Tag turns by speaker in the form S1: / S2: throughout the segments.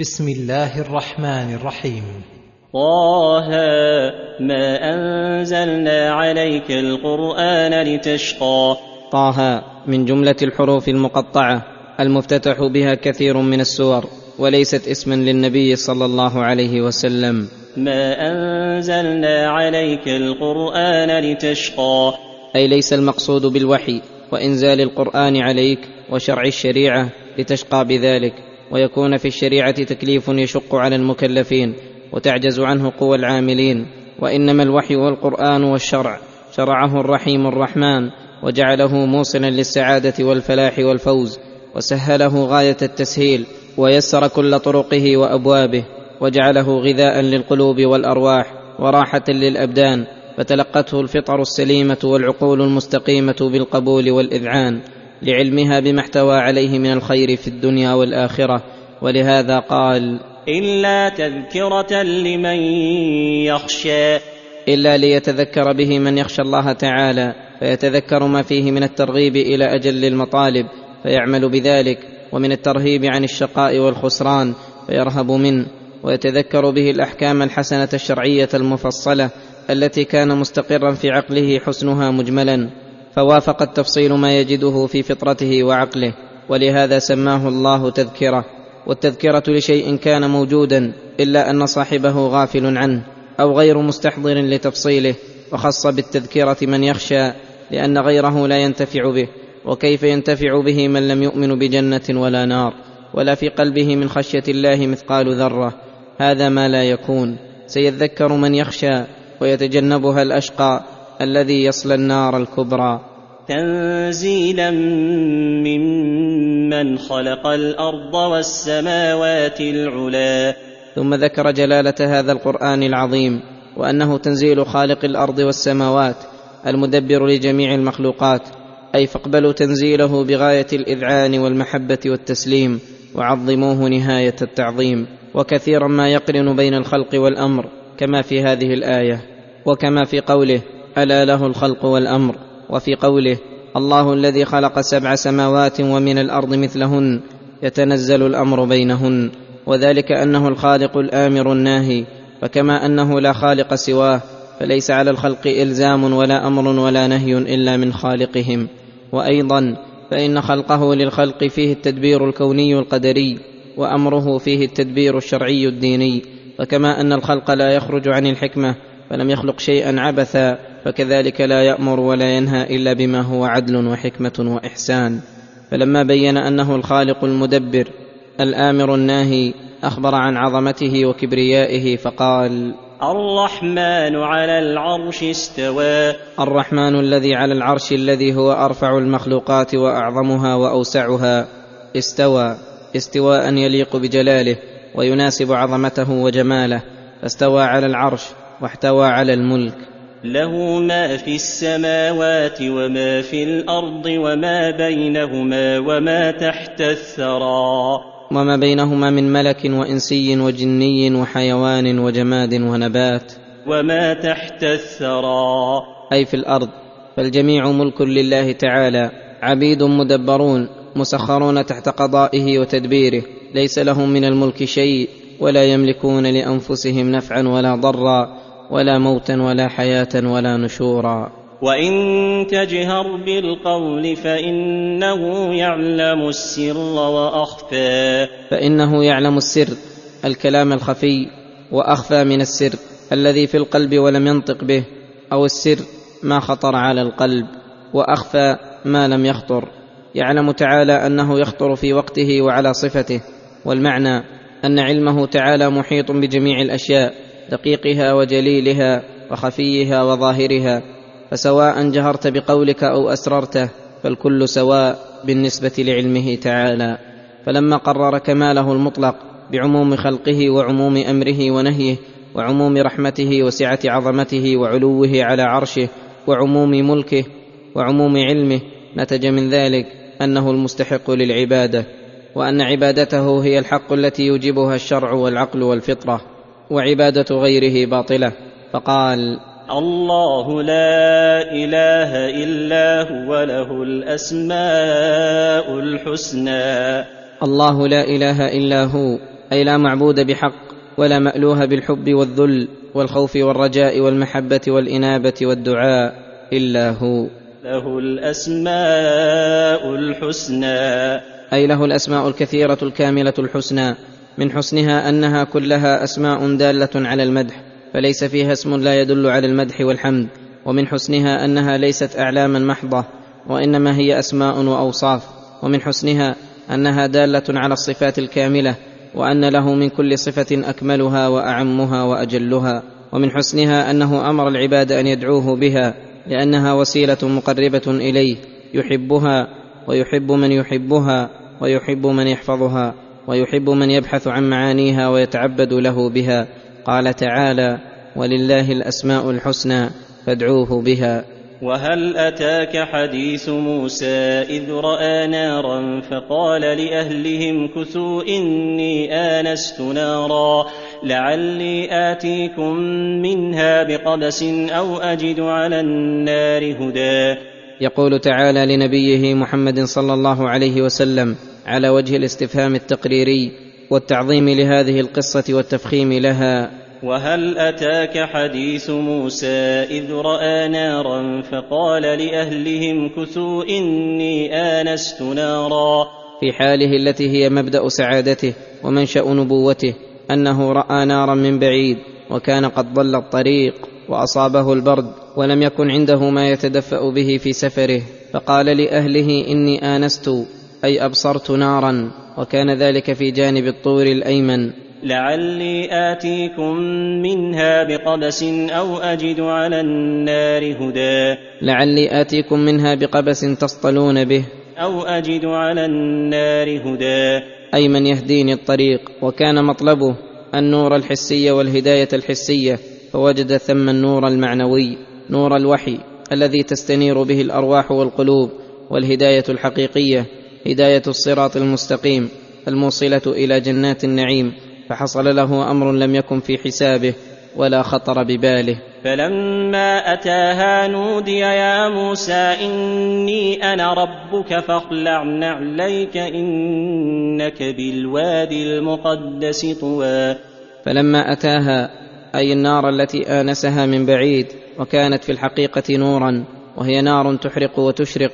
S1: بسم الله الرحمن الرحيم.
S2: طه ما أنزلنا عليك القرآن لتشقى.
S3: طه من جملة الحروف المقطعة المفتتح بها كثير من السور وليست اسما للنبي صلى الله عليه وسلم.
S2: ما أنزلنا عليك القرآن لتشقى.
S3: أي ليس المقصود بالوحي وإنزال القرآن عليك وشرع الشريعة لتشقى بذلك. ويكون في الشريعة تكليف يشق على المكلفين وتعجز عنه قوى العاملين وإنما الوحي والقرآن والشرع. شرعه الرحيم الرحمن وجعله موصلا للسعادة والفلاح والفوز وسهله غاية التسهيل ويسر كل طرقه وأبوابه وجعله غذاء للقلوب والأرواح وراحة للأبدان فتلقته الفطر السليمة والعقول المستقيمة بالقبول والإذعان. لعلمها بما احتوى عليه من الخير في الدنيا والآخرة ولهذا قال
S2: إلا تذكرة لمن يخشى.
S3: إلا ليتذكر به من يخشى الله تعالى فيتذكر ما فيه من الترغيب إلى أجل المطالب فيعمل بذلك ومن الترهيب عن الشقاء والخسران فيرهب منه ويتذكر به الأحكام الحسنة الشرعية المفصلة التي كان مستقرا في عقله حسنها مجملا. فوافق التفصيل ما يجده في فطرته وعقله ولهذا سماه الله تذكرة والتذكرة لشيء كان موجودا إلا أن صاحبه غافل عنه أو غير مستحضر لتفصيله وخص بالتذكرة من يخشى لأن غيره لا ينتفع به وكيف ينتفع به من لم يؤمن بجنة ولا نار ولا في قلبه من خشية الله مثقال ذرة هذا ما لا يكون سيذكر من يخشى ويتجنبها الأشقى الذي يصلى النار الكبرى.
S2: تنزيلا ممن خلق الأرض والسماوات العلا.
S3: ثم ذكر جلالة هذا القرآن العظيم وأنه تنزيل خالق الأرض والسماوات المدبر لجميع المخلوقات. أي فاقبلوا تنزيله بغاية الإذعان والمحبة والتسليم وعظموه نهاية التعظيم. وكثيرا ما يقرن بين الخلق والأمر كما في هذه الآية وكما في قوله ألا له الخلق والأمر. وفي قوله الله الذي خلق سبع سماوات ومن الأرض مثلهن يتنزل الأمر بينهن وذلك أنه الخالق الآمر الناهي فكما أنه لا خالق سواه فليس على الخلق إلزام ولا أمر ولا نهي إلا من خالقهم. وأيضا فإن خلقه للخلق فيه التدبير الكوني القدري وأمره فيه التدبير الشرعي الديني فكما أن الخلق لا يخرج عن الحكمة فلم يخلق شيئا عبثا فكذلك لا يأمر ولا ينهى إلا بما هو عدل وحكمة وإحسان. فلما بين أنه الخالق المدبر الآمر الناهي أخبر عن عظمته وكبريائه فقال
S2: الرحمن على العرش استوى.
S3: الرحمن الذي على العرش الذي هو أرفع المخلوقات وأعظمها وأوسعها استوى استواء يليق بجلاله ويناسب عظمته وجماله فاستوى على العرش. واحتوى على الملك.
S2: له ما في السماوات وما في الأرض وما بينهما وما تحت الثرى.
S3: وما بينهما من ملك وإنسي وجني وحيوان وجماد ونبات.
S2: وما تحت الثرى.
S3: أي في الأرض. فالجميع ملك لله تعالى. عبيد مدبرون. مسخرون تحت قضائه وتدبيره. ليس لهم من الملك شيء. ولا يملكون لأنفسهم نفعا ولا ضرا. ولا موتا ولا حياة ولا نشورا.
S2: وإن تجهر بالقول فإنه يعلم السر وأخفى.
S3: فإنه يعلم السر الكلام الخفي وأخفى من السر الذي في القلب ولم ينطق به أو السر ما خطر على القلب وأخفى ما لم يخطر. يعلم تعالى أنه يخطر في وقته وعلى صفته والمعنى أن علمه تعالى محيط بجميع الأشياء. دقيقها وجليلها وخفيها وظاهرها فسواء جهرت بقولك أو أسررته فالكل سواء بالنسبة لعلمه تعالى. فلما قرر كماله المطلق بعموم خلقه وعموم أمره ونهيه وعموم رحمته وسعة عظمته وعلوه على عرشه وعموم ملكه وعموم علمه نتج من ذلك أنه المستحق للعبادة وأن عبادته هي الحق التي يوجبها الشرع والعقل والفطرة. وعبادة غيره باطلة. فقال
S2: الله لا إله إلا هو له الأسماء الحسنى.
S3: الله لا إله إلا هو أي لا معبود بحق ولا مألوه بالحب والذل والخوف والرجاء والمحبة والإنابة والدعاء إلا هو.
S2: له الأسماء الحسنى.
S3: أي له الأسماء الكثيرة الكاملة الحسنى. من حسنها أنها كلها أسماء دالة على المدح فليس فيها اسم لا يدل على المدح والحمد ومن حسنها أنها ليست أعلاما محضة وإنما هي أسماء وأوصاف ومن حسنها أنها دالة على الصفات الكاملة وأن له من كل صفة أكملها وأعمها وأجلها ومن حسنها أنه أمر العباد أن يدعوه بها لأنها وسيلة مقربة إليه يحبها ويحب من يحبها ويحب من يحفظها. ويحب من يبحث عن معانيها ويتعبد له بها. قال تعالى ولله الأسماء الحسنى فادعوه بها.
S2: وهل أتاك حديث موسى إذ رأى نارا فقال لأهلهم كثوا إني آنست نارا لعلي آتيكم منها بقبس أو أجد على النار هدى.
S3: يقول تعالى لنبيه محمد صلى الله عليه وسلم على وجه الاستفهام التقريري والتعظيم لهذه القصة والتفخيم لها.
S2: وهل أتاك حديث موسى إذ رأى نارا فقال لأهلهم كثوا إني آنست نارا؟
S3: في حاله التي هي مبدأ سعادته ومنشأ نبوته أنه رأى نارا من بعيد وكان قد ضل الطريق وأصابه البرد ولم يكن عنده ما يتدفأ به في سفره. فقال لأهله إني آنست أي أبصرت نارا وكان ذلك في جانب الطور الأيمن.
S2: لعلي آتيكم منها بقبس أو أجد على النار هدى.
S3: لعلي آتيكم منها بقبس تصطلون به.
S2: أو أجد على النار هدى.
S3: أي من يهديني الطريق وكان مطلبه النور الحسي والهداية الحسية فوجد ثم النور المعنوي نور الوحي الذي تستنير به الأرواح والقلوب والهداية الحقيقية. هداية الصراط المستقيم الموصلة إلى جنات النعيم فحصل له أمر لم يكن في حسابه ولا خطر بباله.
S2: فلما أتاها نودي يا موسى إني أنا ربك فاخلع نعليك إنك بالوادي المقدس طوى.
S3: فلما أتاها أي النار التي آنسها من بعيد وكانت في الحقيقة نورا وهي نار تحرق وتشرق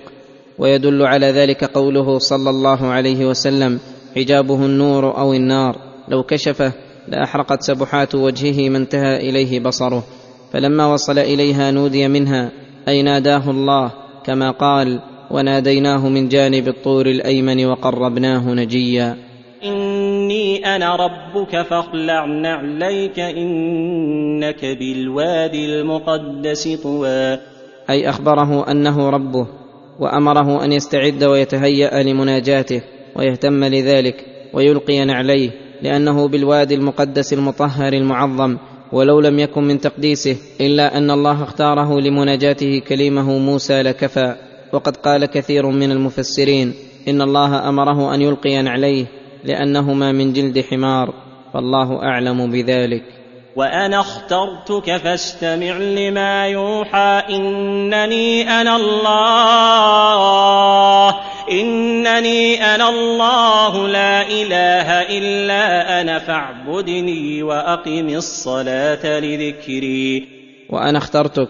S3: ويدل على ذلك قوله صلى الله عليه وسلم حجابه النور أو النار لو كشفه لأحرقت سبحات وجهه ما انتهى إليه بصره فلما وصل إليها نودي منها أي ناداه الله كما قال وناديناه من جانب الطور الأيمن وقربناه نجيا
S2: إني أنا ربك فاخلع نعليك إنك بالوادي المقدس طوى.
S3: أي أخبره أنه ربه وأمره أن يستعد ويتهيأ لمناجاته ويهتم لذلك ويلقي نعليه لأنه بالوادي المقدس المطهر المعظم ولو لم يكن من تقديسه إلا أن الله اختاره لمناجاته كليمه موسى لكفى. وقد قال كثير من المفسرين إن الله أمره أن يلقي نعليه لأنهما من جلد حمار فالله أعلم بذلك.
S2: وأنا اخترتك فاستمع لما يوحى. إنني أنا الله. إنني أنا الله. لا إله إلا أنا فاعبدني وأقم الصلاة لذكري.
S3: وأنا اخترتك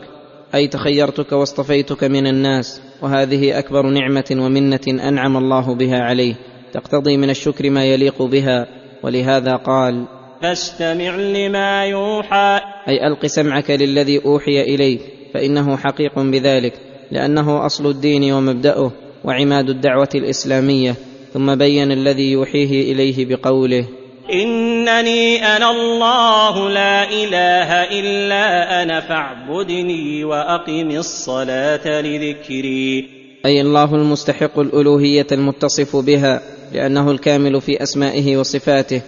S3: أي تخيرتك واصطفيتك من الناس وهذه أكبر نعمة ومنة أنعم الله بها عليه. تقتضي من الشكر ما يليق بها. ولهذا قال
S2: فاستمع لما يوحى.
S3: أي ألق سمعك للذي أوحي إليك فإنه حقيق بذلك لأنه أصل الدين ومبدأه وعماد الدعوة الإسلامية ثم بين الذي يوحيه إليه بقوله.
S2: إنني أنا الله لا إله إلا أنا فاعبدني وأقم الصلاة لذكري.
S3: أي الله المستحق الألوهية المتصف بها لأنه الكامل في أسمائه وصفاته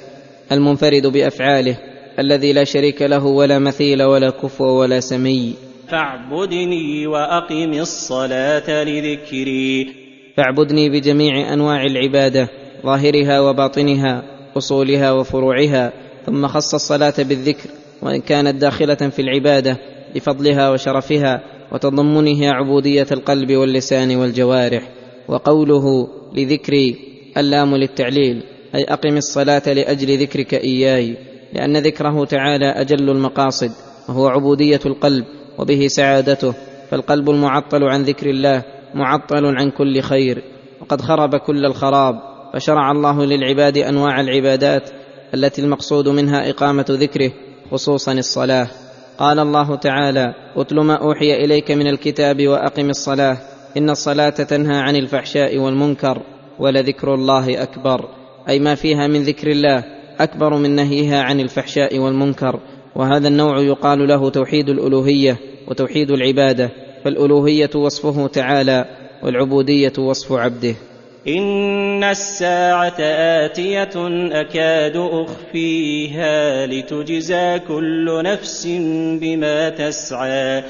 S3: المنفرد بأفعاله الذي لا شريك له ولا مثيل ولا كفو ولا سمي.
S2: فاعبدني وأقم الصلاة لذكري.
S3: فاعبدني بجميع أنواع العبادة ظاهرها وباطنها أصولها وفروعها ثم خص الصلاة بالذكر وإن كانت داخلة في العبادة لفضلها وشرفها وتضمنها عبودية القلب واللسان والجوارح وقوله لذكري اللام للتعليل. أي أقم الصلاة لأجل ذكرك إياي لأن ذكره تعالى أجل المقاصد وهو عبودية القلب وبه سعادته فالقلب المعطل عن ذكر الله معطل عن كل خير وقد خرب كل الخراب فشرع الله للعباد أنواع العبادات التي المقصود منها إقامة ذكره خصوصا الصلاة. قال الله تعالى أتل ما أوحي إليك من الكتاب وأقم الصلاة إن الصلاة تنهى عن الفحشاء والمنكر ولذكر الله أكبر. أي ما فيها من ذكر الله أكبر من نهيها عن الفحشاء والمنكر. وهذا النوع يقال له توحيد الألوهية وتوحيد العبادة فالألوهية وصفه تعالى والعبودية وصف عبده.
S2: إن الساعة آتية أكاد أخفيها لتجزى كل نفس بما تسعى.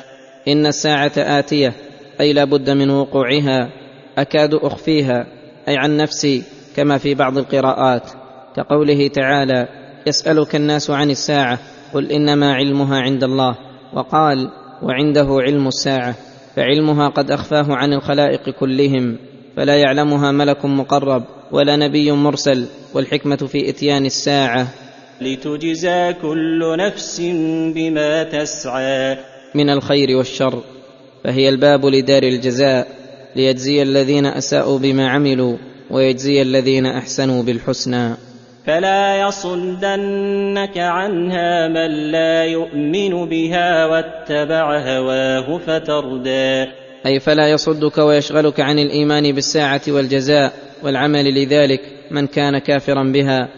S3: إن الساعة آتية أي لا بد من وقوعها أكاد أخفيها أي عن نفسي كما في بعض القراءات كقوله تعالى يسألك الناس عن الساعة قل إنما علمها عند الله وقال وعنده علم الساعة فعلمها قد أخفاه عن الخلائق كلهم فلا يعلمها ملك مقرب ولا نبي مرسل والحكمة في إتيان الساعة.
S2: لتجزى كل نفس بما تسعى.
S3: من الخير والشر فهي الباب لدار الجزاء ليجزي الذين أساءوا بما عملوا. ويجزي الذين أحسنوا بالحسنى.
S2: فلا يصدنك عنها من لا يؤمن بها واتبع هواه فتردى.
S3: أي فلا يصدك ويشغلك عن الإيمان بالساعة والجزاء والعمل لذلك من كان كافرا بها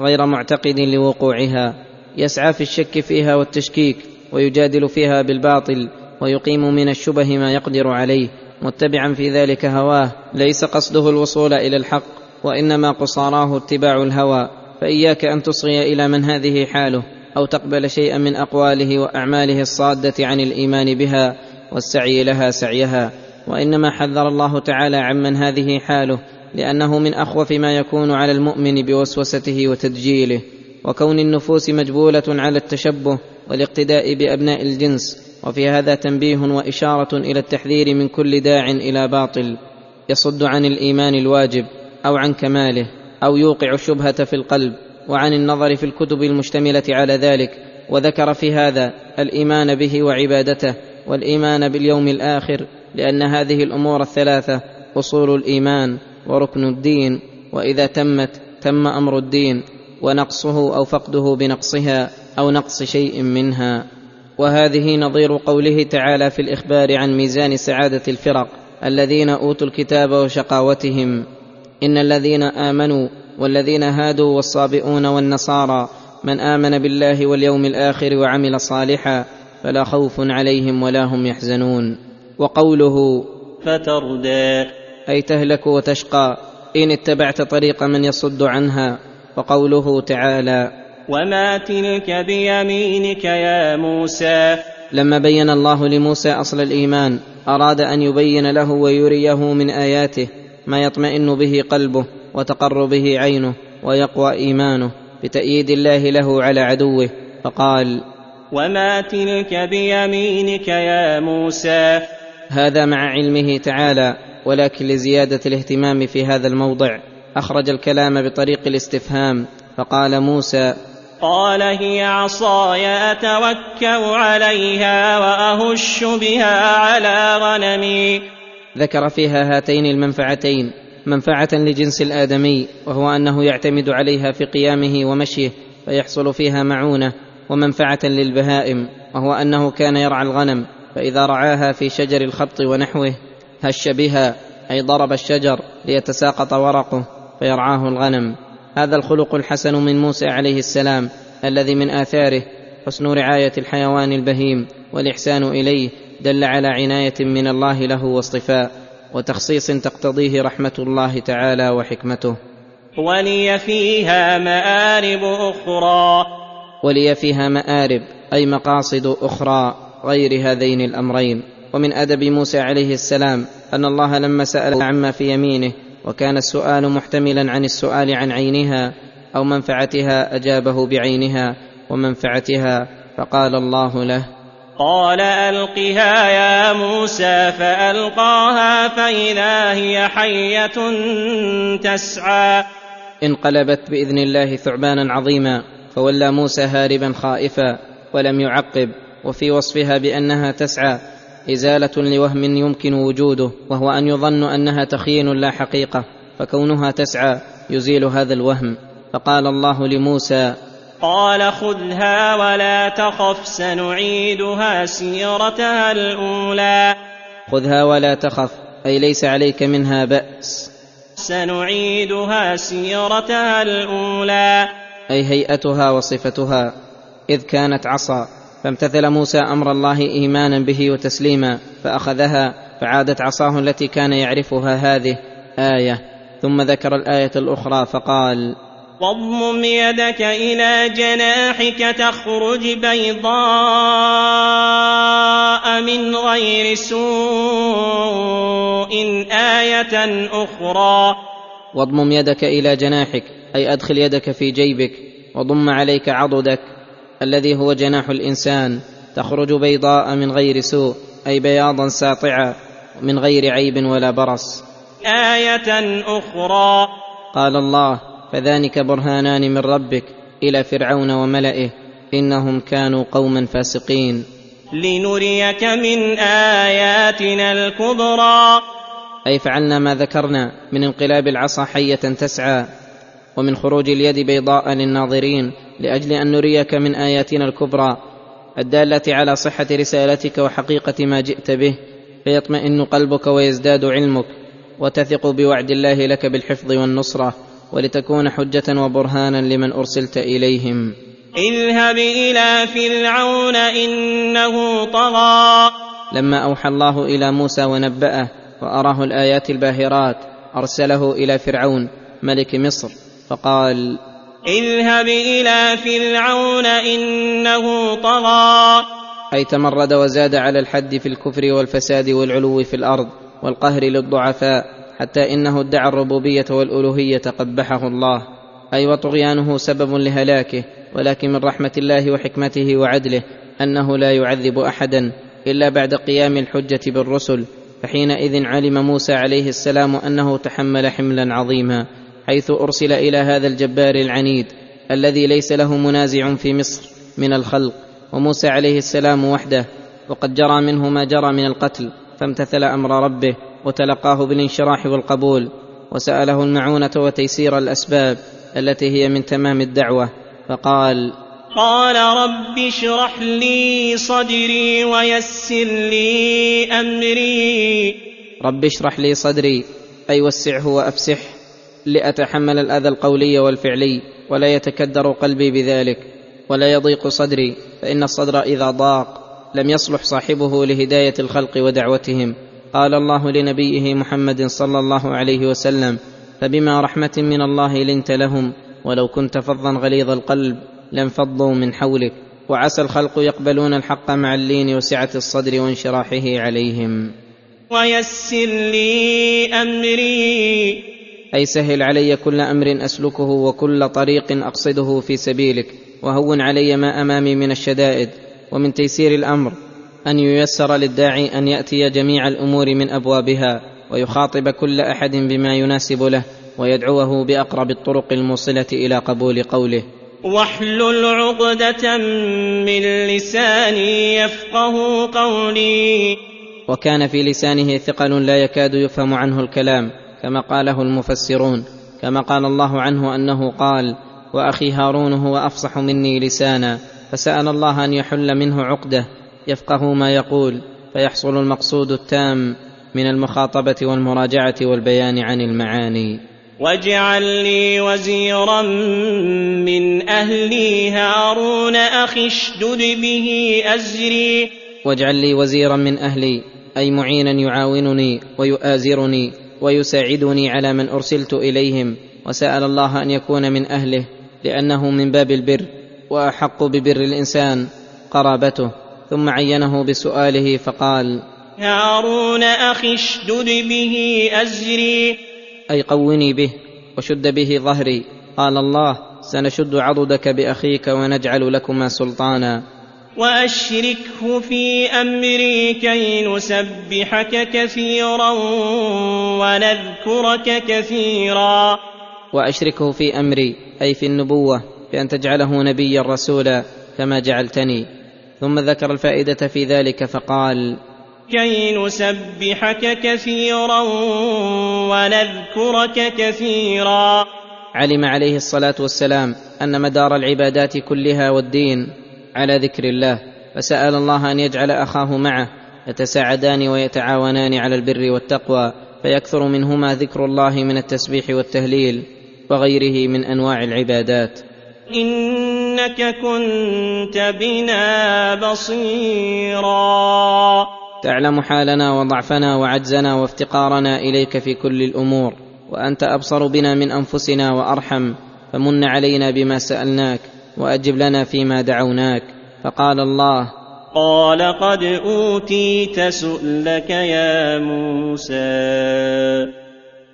S3: غير معتقد لوقوعها. يسعى في الشك فيها والتشكيك ويجادل فيها بالباطل ويقيم من الشبه ما يقدر عليه. متبعا في ذلك هواه ليس قصده الوصول إلى الحق وإنما قصاراه اتباع الهوى. فإياك أن تصغي إلى من هذه حاله أو تقبل شيئا من أقواله وأعماله الصادة عن الإيمان بها والسعي لها سعيها. وإنما حذر الله تعالى عمن هذه حاله لأنه من أخوف ما يكون على المؤمن بوسوسته وتدجيله. وكون النفوس مجبولة على التشبه والاقتداء بأبناء الجنس وفي هذا تنبيه وإشارة إلى التحذير من كل داع إلى باطل يصد عن الإيمان الواجب أو عن كماله أو يوقع الشبهة في القلب وعن النظر في الكتب المشتملة على ذلك وذكر في هذا الإيمان به وعبادته والإيمان باليوم الآخر لأن هذه الأمور الثلاثة أصول الإيمان وركن الدين وإذا تمت تم أمر الدين ونقصه أو فقده بنقصها أو نقص شيء منها. وهذه نظير قوله تعالى في الإخبار عن ميزان سعادة الفرق الذين أوتوا الكتاب وشقاوتهم. إن الذين آمنوا والذين هادوا والصابئون والنصارى من آمن بالله واليوم الآخر وعمل صالحا فلا خوف عليهم ولا هم يحزنون. وقوله
S2: فتردى.
S3: أي تهلك وتشقى. إن اتبعت طريق من يصد عنها. وقوله تعالى
S2: وما تلك بيمينك يا موسى.
S3: لما بين الله لموسى أصل الإيمان أراد أن يبين له ويريه من آياته ما يطمئن به قلبه وتقر به عينه ويقوى إيمانه بتأييد الله له على عدوه فقال
S2: وما تلك بيمينك يا موسى.
S3: هذا مع علمه تعالى ولكن لزيادة الاهتمام في هذا الموضع أخرج الكلام بطريق الاستفهام فقال موسى
S2: قال هي عصاي أتوكأ عليها وأهش بها على غنمي.
S3: ذكر فيها هاتين المنفعتين منفعة لجنس الآدمي وهو أنه يعتمد عليها في قيامه ومشيه فيحصل فيها معونة ومنفعة للبهائم وهو أنه كان يرعى الغنم فإذا رعاها في شجر الخبط ونحوه هش بها أي ضرب الشجر ليتساقط ورقه فيرعاه الغنم. هذا الخلق الحسن من موسى عليه السلام الذي من آثاره حسن رعاية الحيوان البهيم والإحسان إليه دل على عناية من الله له واصطفاء وتخصيص تقتضيه رحمة الله تعالى وحكمته.
S2: ولي فيها مآرب أخرى.
S3: ولي فيها مآرب أي مقاصد أخرى غير هذين الأمرين. ومن أدب موسى عليه السلام أن الله لما سأل عما في يمينه وكان السؤال محتملا عن السؤال عن عينها أو منفعتها أجابه بعينها ومنفعتها فقال الله له.
S2: قال ألقها يا موسى فألقاها فإذا هي حية تسعى.
S3: انقلبت بإذن الله ثعبانا عظيما فولى موسى هاربا خائفا ولم يعقب وفي وصفها بأنها تسعى. إزالة لوهم يمكن وجوده وهو أن يظن أنها تخيين لا حقيقة فكونها تسعى يزيل هذا الوهم. فقال الله لموسى
S2: قال خذها ولا تخف سنعيدها سيرتها الأولى.
S3: خذها ولا تخف أي ليس عليك منها بأس.
S2: سنعيدها سيرتها الأولى.
S3: أي هيئتها وصفتها إذ كانت عصا. فامتثل موسى أمر الله إيمانا به وتسليما فأخذها فعادت عصاه التي كان يعرفها هذه آية. ثم ذكر الآية الأخرى فقال
S2: واضمم يدك إلى جناحك تخرج بيضاء من غير سوء آية أخرى.
S3: واضمم يدك إلى جناحك أي أدخل يدك في جيبك وضم عليك عضدك الذي هو جناح الإنسان تخرج بيضاء من غير سوء أي بياضا ساطعا من غير عيب ولا برص.
S2: آية أخرى.
S3: قال الله فذلك برهانان من ربك إلى فرعون وملئه إنهم كانوا قوما فاسقين.
S2: لنريك من آياتنا الكبرى.
S3: أي فعلنا ما ذكرنا من انقلاب العصا حية تسعى ومن خروج اليد بيضاء للناظرين لأجل أن نريك من آياتنا الكبرى الدالة على صحة رسالتك وحقيقة ما جئت به فيطمئن قلبك ويزداد علمك وتثق بوعد الله لك بالحفظ والنصرة ولتكون حجة وبرهانا لمن أرسلت إليهم.
S2: اذهب إلى فرعون إنه طغى.
S3: لما أوحى الله إلى موسى ونبأه وأراه الآيات الباهرات أرسله إلى فرعون ملك مصر فقال
S2: اذهب إلى فرعون إنه طغى.
S3: أي تمرد وزاد على الحد في الكفر والفساد والعلو في الأرض والقهر للضعفاء حتى إنه ادعى الربوبية والألوهية قبحه الله. أي وطغيانه سبب لهلاكه ولكن من رحمة الله وحكمته وعدله أنه لا يعذب أحدا إلا بعد قيام الحجة بالرسل فحينئذ علم موسى عليه السلام أنه تحمل حملا عظيما. حيث أرسل إلى هذا الجبار العنيد الذي ليس له منازع في مصر من الخلق وموسى عليه السلام وحده وقد جرى منه ما جرى من القتل فامتثل أمر ربه وتلقاه بالانشراح والقبول وسأله المعونة وتيسير الأسباب التي هي من تمام الدعوة فقال
S2: قال رب اشرح لي صدري ويسر لي أمري.
S3: رب اشرح لي صدري أي وسعه وأفسحه. لأتحمل الأذى القولي والفعلي ولا يتكدر قلبي بذلك ولا يضيق صدري فإن الصدر إذا ضاق لم يصلح صاحبه لهداية الخلق ودعوتهم. قال الله لنبيه محمد صلى الله عليه وسلم فبما رحمة من الله لنت لهم ولو كنت فظا غليظ القلب لانفضوا من حولك وعسى الخلق يقبلون الحق مع اللين وسعة الصدر وانشراحه عليهم.
S2: ويسر لي أمري.
S3: أي سهل علي كل أمر أسلكه وكل طريق أقصده في سبيلك وهون علي ما أمامي من الشدائد ومن تيسير الأمر أن ييسر للداعي أن يأتي جميع الأمور من أبوابها ويخاطب كل أحد بما يناسب له ويدعوه بأقرب الطرق الموصلة إلى قبول قوله.
S2: واحلل عقدة من لساني يفقه قولي.
S3: وكان في لسانه ثقل لا يكاد يفهم عنه الكلام كما قاله المفسرون كما قال الله عنه أنه قال وأخي هارون هو أفصح مني لسانا فسأل الله أن يحل منه عقدة يفقه ما يقول فيحصل المقصود التام من المخاطبة والمراجعة والبيان عن المعاني.
S2: واجعل لي وزيرا من أهلي هارون أخي اشدد به أزري.
S3: واجعل لي وزيرا من أهلي أي معينا يعاونني ويؤازرني ويساعدني على من أرسلت إليهم وسأل الله أن يكون من أهله لأنه من باب البر وأحق ببر الإنسان قرابته. ثم عينه بسؤاله فقال
S2: هارون أخي اشدد به أزري.
S3: أي قوني به وشد به ظهري. قال الله سنشد عضدك بأخيك ونجعل لكما سلطانا.
S2: وأشركه في أمري كي نسبحك كثيرا ونذكرك كثيرا.
S3: وأشركه في أمري أي في النبوة بأن تجعله نبيا رسولا كما جعلتني. ثم ذكر الفائدة في ذلك فقال
S2: كي نسبحك كثيرا ونذكرك كثيرا.
S3: علم عليه الصلاة والسلام أن مدار العبادات كلها والدين على ذكر الله فسأل الله أن يجعل أخاه معه يتساعدان ويتعاونان على البر والتقوى فيكثر منهما ذكر الله من التسبيح والتهليل وغيره من أنواع العبادات.
S2: إنك كنت بنا بصيرا.
S3: تعلم حالنا وضعفنا وعجزنا وافتقارنا إليك في كل الأمور وأنت أبصر بنا من أنفسنا وأرحم فمن علينا بما سألناك. وأجب لنا فيما دعوناك. فقال الله
S2: قال قد أوتيت سؤلك يا موسى.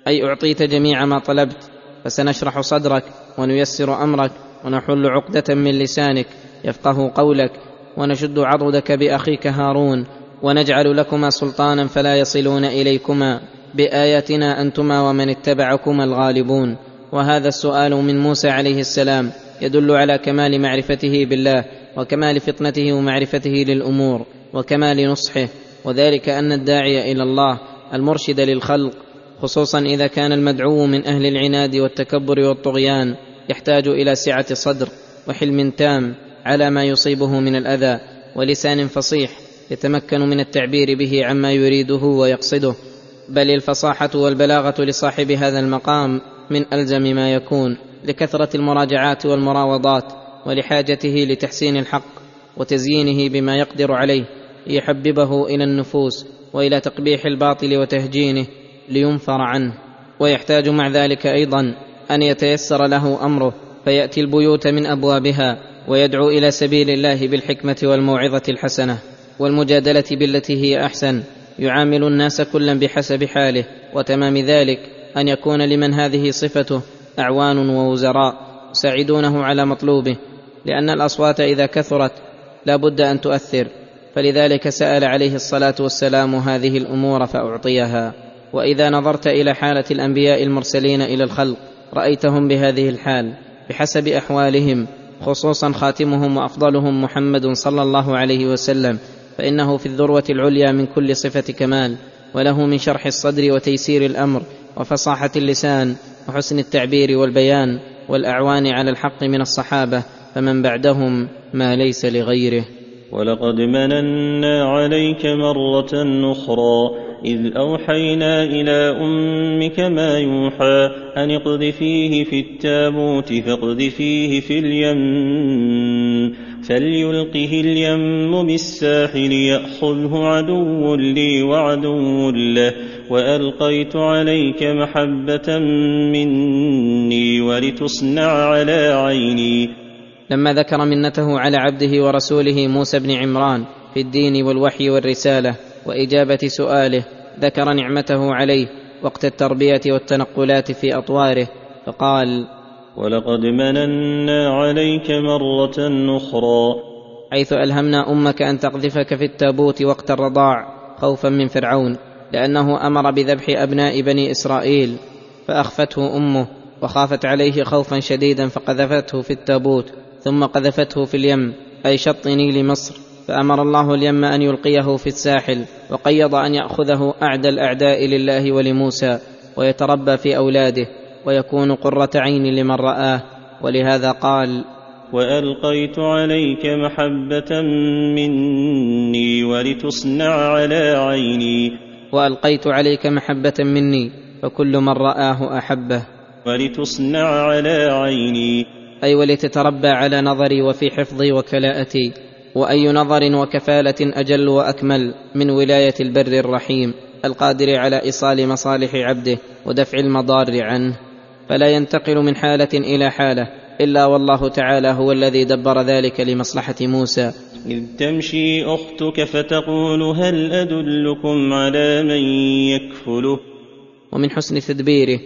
S3: أي أعطيت جميع ما طلبت فسنشرح صدرك ونيسر أمرك ونحل عقدة من لسانك يفقه قولك ونشد عضدك بأخيك هارون ونجعل لكما سلطانا فلا يصلون إليكما بآياتنا أنتما ومن اتبعكما الغالبون. وهذا السؤال من موسى عليه السلام. يدل على كمال معرفته بالله وكمال فطنته ومعرفته للأمور وكمال نصحه وذلك أن الداعي إلى الله المرشد للخلق خصوصا إذا كان المدعو من أهل العناد والتكبر والطغيان يحتاج إلى سعة صدر وحلم تام على ما يصيبه من الأذى ولسان فصيح يتمكن من التعبير به عما يريده ويقصده. بل الفصاحة والبلاغة لصاحب هذا المقام من ألزم ما يكون. لكثرة المراجعات والمراوضات ولحاجته لتحسين الحق وتزيينه بما يقدر عليه ليحببه إلى النفوس وإلى تقبيح الباطل وتهجينه لينفر عنه. ويحتاج مع ذلك أيضا أن يتيسر له أمره فيأتي البيوت من أبوابها ويدعو إلى سبيل الله بالحكمة والموعظة الحسنة والمجادلة بالتي هي أحسن. يعامل الناس كلا بحسب حاله وتمام ذلك أن يكون لمن هذه صفته أعوان ووزراء يساعدونه على مطلوبه لأن الأصوات إذا كثرت لا بد أن تؤثر فلذلك سأل عليه الصلاة والسلام هذه الأمور فأعطيها. وإذا نظرت إلى حالة الأنبياء المرسلين إلى الخلق رأيتهم بهذه الحال بحسب أحوالهم خصوصا خاتمهم وأفضلهم محمد صلى الله عليه وسلم فإنه في الذروة العليا من كل صفة كمال وله من شرح الصدر وتيسير الأمر وفصاحة اللسان وحسن التعبير والبيان والأعوان على الحق من الصحابة فمن بعدهم ما ليس لغيره.
S2: ولقد مننا عليك مرة أخرى إذ أوحينا إلى أمك ما يوحى أن اقذفيه في التابوت فاقذفيه في اليم. فليلقه اليم بالساحل يأخذه عدو لي وعدو له وألقيت عليك محبة مني ولتصنع على عيني.
S3: لما ذكر منته على عبده ورسوله موسى بن عمران في الدين والوحي والرسالة وإجابة سؤاله ذكر نعمته عليه وقت التربية والتنقلات في أطواره فقال
S2: ولقد مننا عليك مرة أخرى.
S3: حيث ألهمنا أمك أن تقذفك في التابوت وقت الرضاع خوفا من فرعون لأنه أمر بذبح أبناء بني إسرائيل فأخفته أمه وخافت عليه خوفا شديدا فقذفته في التابوت ثم قذفته في اليم أي شط نيل مصر فأمر الله اليم أن يلقيه في الساحل وقيض أن يأخذه أعدى الأعداء لله ولموسى ويتربى في أولاده. ويكون قرة عين لمن رآه ولهذا قال
S2: وألقيت عليك محبة مني ولتصنع على عيني.
S3: وألقيت عليك محبة مني فكل من رآه أحبه.
S2: ولتصنع على عيني.
S3: أي ولتتربى على نظري وفي حفظي وكلاءتي وأي نظر وكفالة أجل وأكمل من ولاية البر الرحيم القادر على إيصال مصالح عبده ودفع المضار عنه. فلا ينتقل من حالة إلى حالة إلا والله تعالى هو الذي دبر ذلك لمصلحة موسى.
S2: إذ تمشي أختك فتقول هل أدلكم على من يكفله؟
S3: ومن حسن تدبيره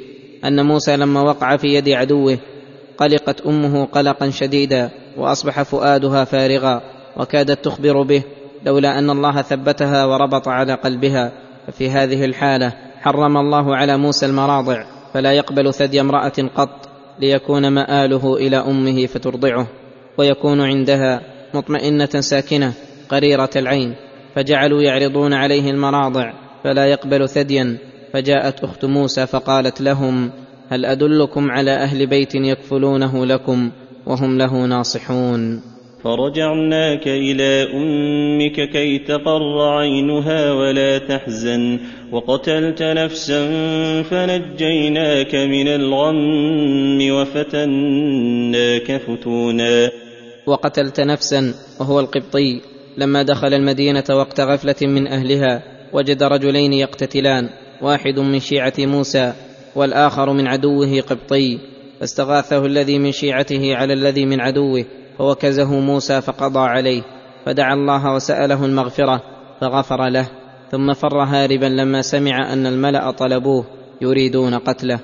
S3: أن موسى لما وقع في يد عدوه قلقت أمه قلقا شديدا وأصبح فؤادها فارغا وكادت تخبر به لولا أن الله ثبتها وربط على قلبها. ففي هذه الحالة حرم الله على موسى المراضع. فلا يقبل ثدي امرأة قط ليكون مآله إلى أمه فترضعه ويكون عندها مطمئنة ساكنة قريرة العين فجعلوا يعرضون عليه المراضع فلا يقبل ثديا فجاءت أخت موسى فقالت لهم هل أدلكم على أهل بيت يكفلونه لكم وهم له ناصحون؟
S2: فرجعناك إلى أمك كي تقر عينها ولا تحزن. وقتلت نفسا فنجيناك من الغم وفتناك فتونا.
S3: وقتلت نفسا وهو القبطي لما دخل المدينة وقت غفلة من أهلها وجد رجلين يقتتلان واحد من شيعة موسى والآخر من عدوه قبطي. فاستغاثه الذي من شيعته على الذي من عدوه فوكزه موسى فقضى عليه فدعا الله وسأله المغفرة فغفر له ثم فر هاربا لما سمع أن الملأ طلبوه يريدون قتله.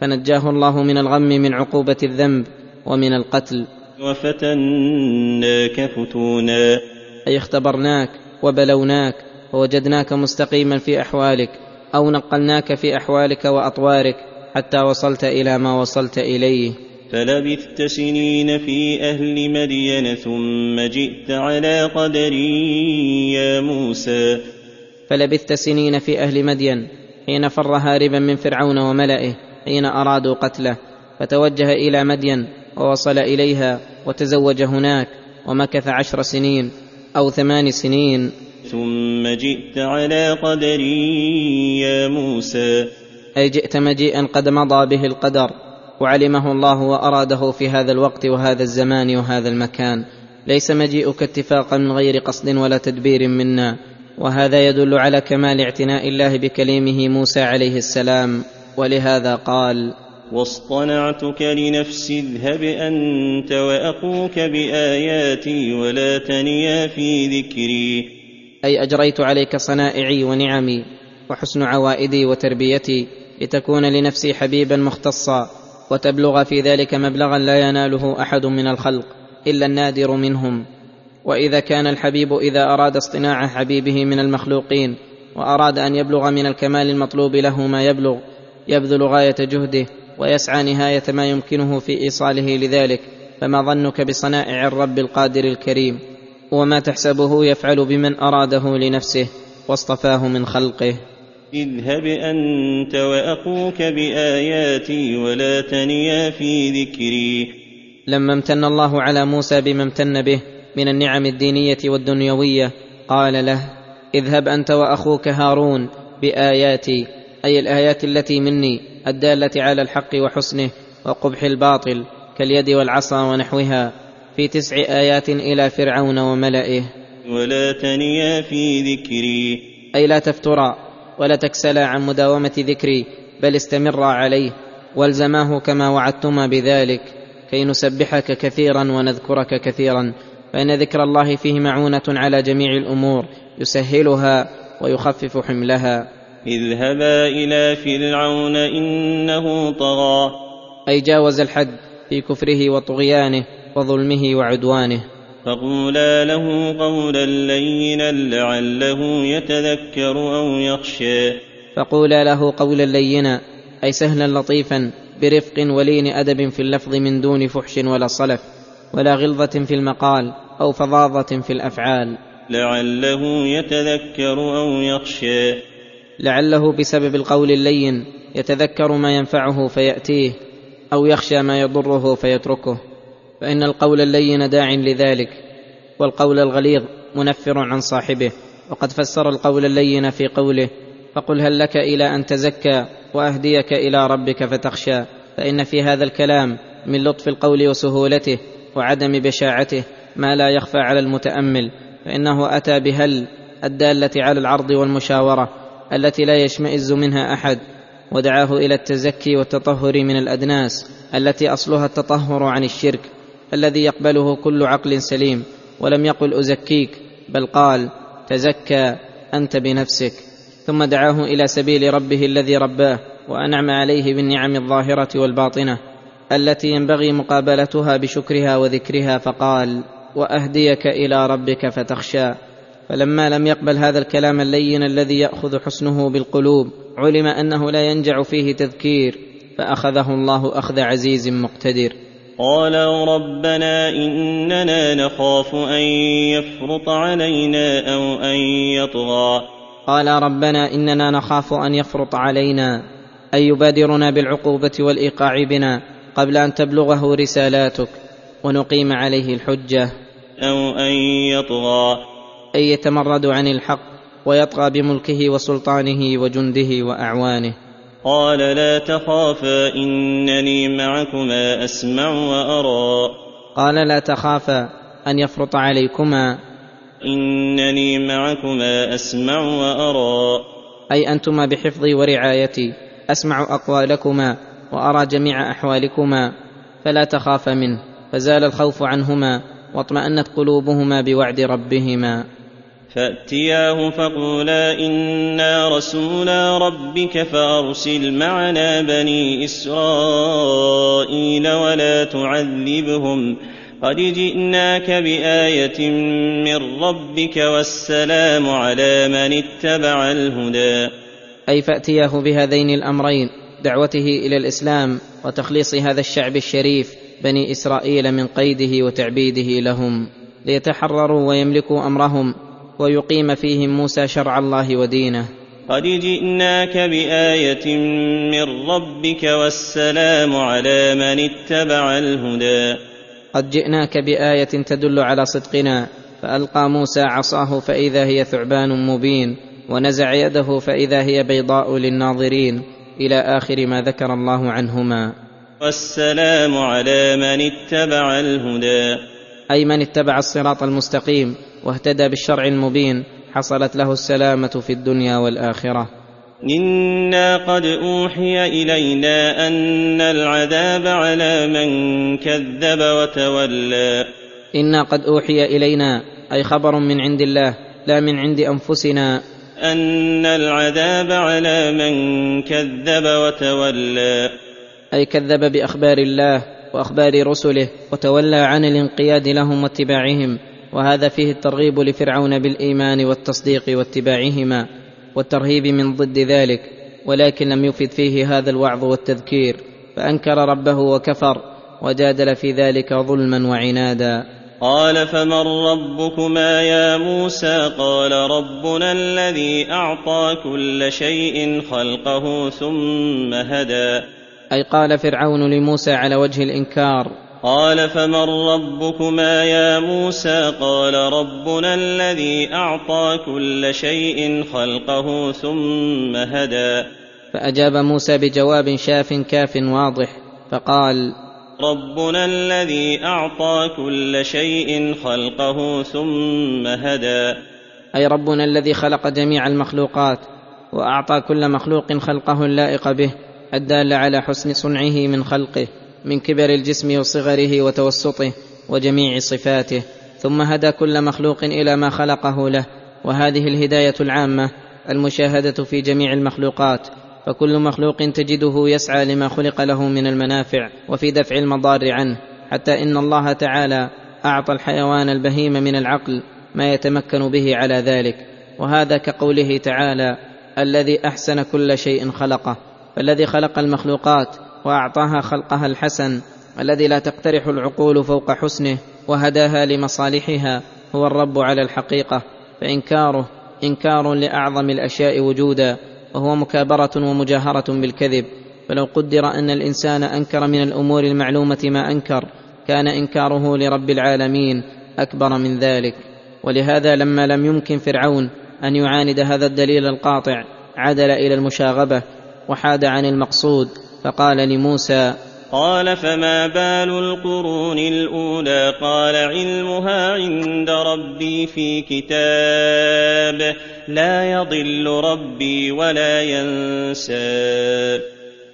S3: فنجاه الله من الغم من عقوبة الذنب ومن القتل.
S2: وفتناك فتونا.
S3: أي اختبرناك وبلوناك ووجدناك مستقيما في أحوالك أو نقلناك في أحوالك وأطوارك حتى وصلت إلى ما وصلت إليه.
S2: فلبثت سنين في أهل مدين ثم جئت على قدري يا موسى.
S3: فلبثت سنين في أهل مدين حين فر هاربا من فرعون وملئه حين أرادوا قتله فتوجه إلى مدين ووصل إليها وتزوج هناك ومكث عشر سنين أو ثمان سنين.
S2: ثم جئت على قدري يا موسى.
S3: أي جئت مجيئا قد مضى به القدر. وعلمه الله وأراده في هذا الوقت وهذا الزمان وهذا المكان. ليس مجيئك اتفاقا من غير قصد ولا تدبير منا. وهذا يدل على كمال اعتناء الله بكليمه موسى عليه السلام. ولهذا قال
S2: واصطنعتك لنفسي اذهب أنت وأخوك بآياتي ولا تنيا في ذكري.
S3: أي أجريت عليك صنائعي ونعمي وحسن عوائدي وتربيتي لتكون لنفسي حبيبا مختصا. وتبلغ في ذلك مبلغا لا يناله أحد من الخلق إلا النادر منهم. وإذا كان الحبيب إذا أراد اصطناع حبيبه من المخلوقين وأراد أن يبلغ من الكمال المطلوب له ما يبلغ يبذل غاية جهده ويسعى نهاية ما يمكنه في إيصاله لذلك. فما ظنك بصنائع الرب القادر الكريم؟ وما تحسبه يفعل بمن أراده لنفسه واصطفاه من خلقه.
S2: اذهب أنت وأخوك بآياتي ولا تنيا في ذكري.
S3: لما امتن الله على موسى بما امتن به من النعم الدينية والدنيوية قال له اذهب أنت وأخوك هارون بآياتي أي الآيات التي مني الدالة على الحق وحسنه وقبح الباطل كاليد والعصا ونحوها في تسع آيات إلى فرعون وملئه.
S2: ولا تنيا في ذكري.
S3: أي لا تفترا ولا تكسلا عن مداومة ذكري بل استمرا عليه والزماه كما وعدتما بذلك. كي نسبحك كثيرا ونذكرك كثيرا فإن ذكر الله فيه معونة على جميع الأمور يسهلها ويخفف حملها.
S2: اذهبا إلى فرعون إنه طغى.
S3: أي جاوز الحد في كفره وطغيانه وظلمه وعدوانه.
S2: فقولا له قولا لينا لعله يتذكر أو يخشى.
S3: فقولا له قولا لينا أي سهلا لطيفا برفق ولين أدب في اللفظ من دون فحش ولا صلف ولا غلظة في المقال أو فظاظة في الأفعال.
S2: لعله يتذكر أو يخشى.
S3: لعله بسبب القول اللين يتذكر ما ينفعه فيأتيه أو يخشى ما يضره فيتركه. فإن القول اللين داع لذلك والقول الغليظ منفر عن صاحبه وقد فسر القول اللين في قوله فقل هل لك إلى أن تزكى وأهديك إلى ربك فتخشى؟ فإن في هذا الكلام من لطف القول وسهولته وعدم بشاعته ما لا يخفى على المتأمل فإنه أتى بهل الدالة على العرض والمشاورة التي لا يشمئز منها أحد ودعاه إلى التزكي والتطهر من الأدناس التي أصلها التطهر عن الشرك. الذي يقبله كل عقل سليم ولم يقل أزكيك بل قال تزكى أنت بنفسك. ثم دعاه إلى سبيل ربه الذي رباه وأنعم عليه بالنعم الظاهرة والباطنة التي ينبغي مقابلتها بشكرها وذكرها فقال وأهديك إلى ربك فتخشى. فلما لم يقبل هذا الكلام اللين الذي يأخذ حسنه بالقلوب علم أنه لا ينجع فيه تذكير فأخذه الله أخذ عزيز مقتدر.
S2: قال ربنا إننا نخاف أن يفرط علينا أو أن يطغى.
S3: قال ربنا إننا نخاف أن يفرط علينا أي يبادرنا بالعقوبة والإيقاع بنا قبل أن تبلغه رسالاتك ونقيم عليه الحجة.
S2: أو أن يطغى.
S3: أي يتمرد عن الحق ويطغى بملكه وسلطانه وجنده وأعوانه.
S2: قال لا تخافا إنني معكما أسمع وأرى.
S3: قال لا تخافا أن يفرط عليكما.
S2: إنني معكما أسمع وأرى.
S3: أي أنتما بحفظي ورعايتي أسمع أقوالكما وأرى جميع أحوالكما. فلا تخافا منه فزال الخوف عنهما واطمأنت قلوبهما بوعد ربهما.
S2: فأتياه فقولا إنا رسولا ربك فأرسل معنا بني إسرائيل ولا تعذبهم قد جئناك بآية من ربك والسلام على من اتبع الهدى.
S3: أي فأتياه بهذين الأمرين دعوته إلى الإسلام وتخليص هذا الشعب الشريف بني إسرائيل من قيده وتعبيده لهم ليتحرروا ويملكوا أمرهم ويقيم فيهم موسى شرع الله ودينه.
S2: قد جئناك بآية من ربك والسلام على من اتبع الهدى.
S3: قد جئناك بآية تدل على صدقنا فألقى موسى عصاه فإذا هي ثعبان مبين ونزع يده فإذا هي بيضاء للناظرين إلى آخر ما ذكر الله عنهما.
S2: والسلام على من اتبع الهدى.
S3: أي من اتبع الصراط المستقيم واهتدى بالشرع المبين حصلت له السلامة في الدنيا والآخرة.
S2: إنا قد أوحي إلينا أن العذاب على من كذب وتولى.
S3: إنا قد أوحي إلينا أي خبر من عند الله لا من عند أنفسنا.
S2: أن العذاب على من كذب وتولى.
S3: أي كذب بأخبار الله وأخبار رسله وتولى عن الانقياد لهم واتباعهم. وهذا فيه الترغيب لفرعون بالإيمان والتصديق واتباعهما والترهيب من ضد ذلك ولكن لم يفد فيه هذا الوعظ والتذكير فأنكر ربه وكفر وجادل في ذلك ظلما وعنادا.
S2: قال فمن ربكما يا موسى؟ قال ربنا الذي أعطى كل شيء خلقه ثم هدى.
S3: أي قال فرعون لموسى على وجه الإنكار
S2: قال فمن ربكما يا موسى قال ربنا الذي أعطى كل شيء خلقه ثم هدى.
S3: فأجاب موسى بجواب شاف كاف واضح فقال
S2: ربنا الذي أعطى كل شيء خلقه ثم هدى.
S3: أي ربنا الذي خلق جميع المخلوقات وأعطى كل مخلوق خلقه اللائق به الدال على حسن صنعه من خلقه. من كبر الجسم وصغره وتوسطه وجميع صفاته ثم هدى كل مخلوق إلى ما خلقه له. وهذه الهداية العامة المشاهدة في جميع المخلوقات. فكل مخلوق تجده يسعى لما خلق له من المنافع وفي دفع المضار عنه. حتى إن الله تعالى أعطى الحيوان البهيم من العقل ما يتمكن به على ذلك. وهذا كقوله تعالى الذي أحسن كل شيء خلقه فالذي خلق المخلوقات وأعطاها خلقها الحسن الذي لا تقترح العقول فوق حسنه وهداها لمصالحها هو الرب على الحقيقة. فإنكاره إنكار لأعظم الأشياء وجودا وهو مكابرة ومجاهرة بالكذب. فلو قدر أن الإنسان أنكر من الأمور المعلومة ما أنكر كان إنكاره لرب العالمين أكبر من ذلك. ولهذا لما لم يمكن فرعون أن يعاند هذا الدليل القاطع عدل إلى المشاغبة وحاد عن المقصود. فقال لموسى
S2: قال فما بال القرون الأولى؟ قال علمها عند ربي في كتاب لا يضل ربي ولا ينسى.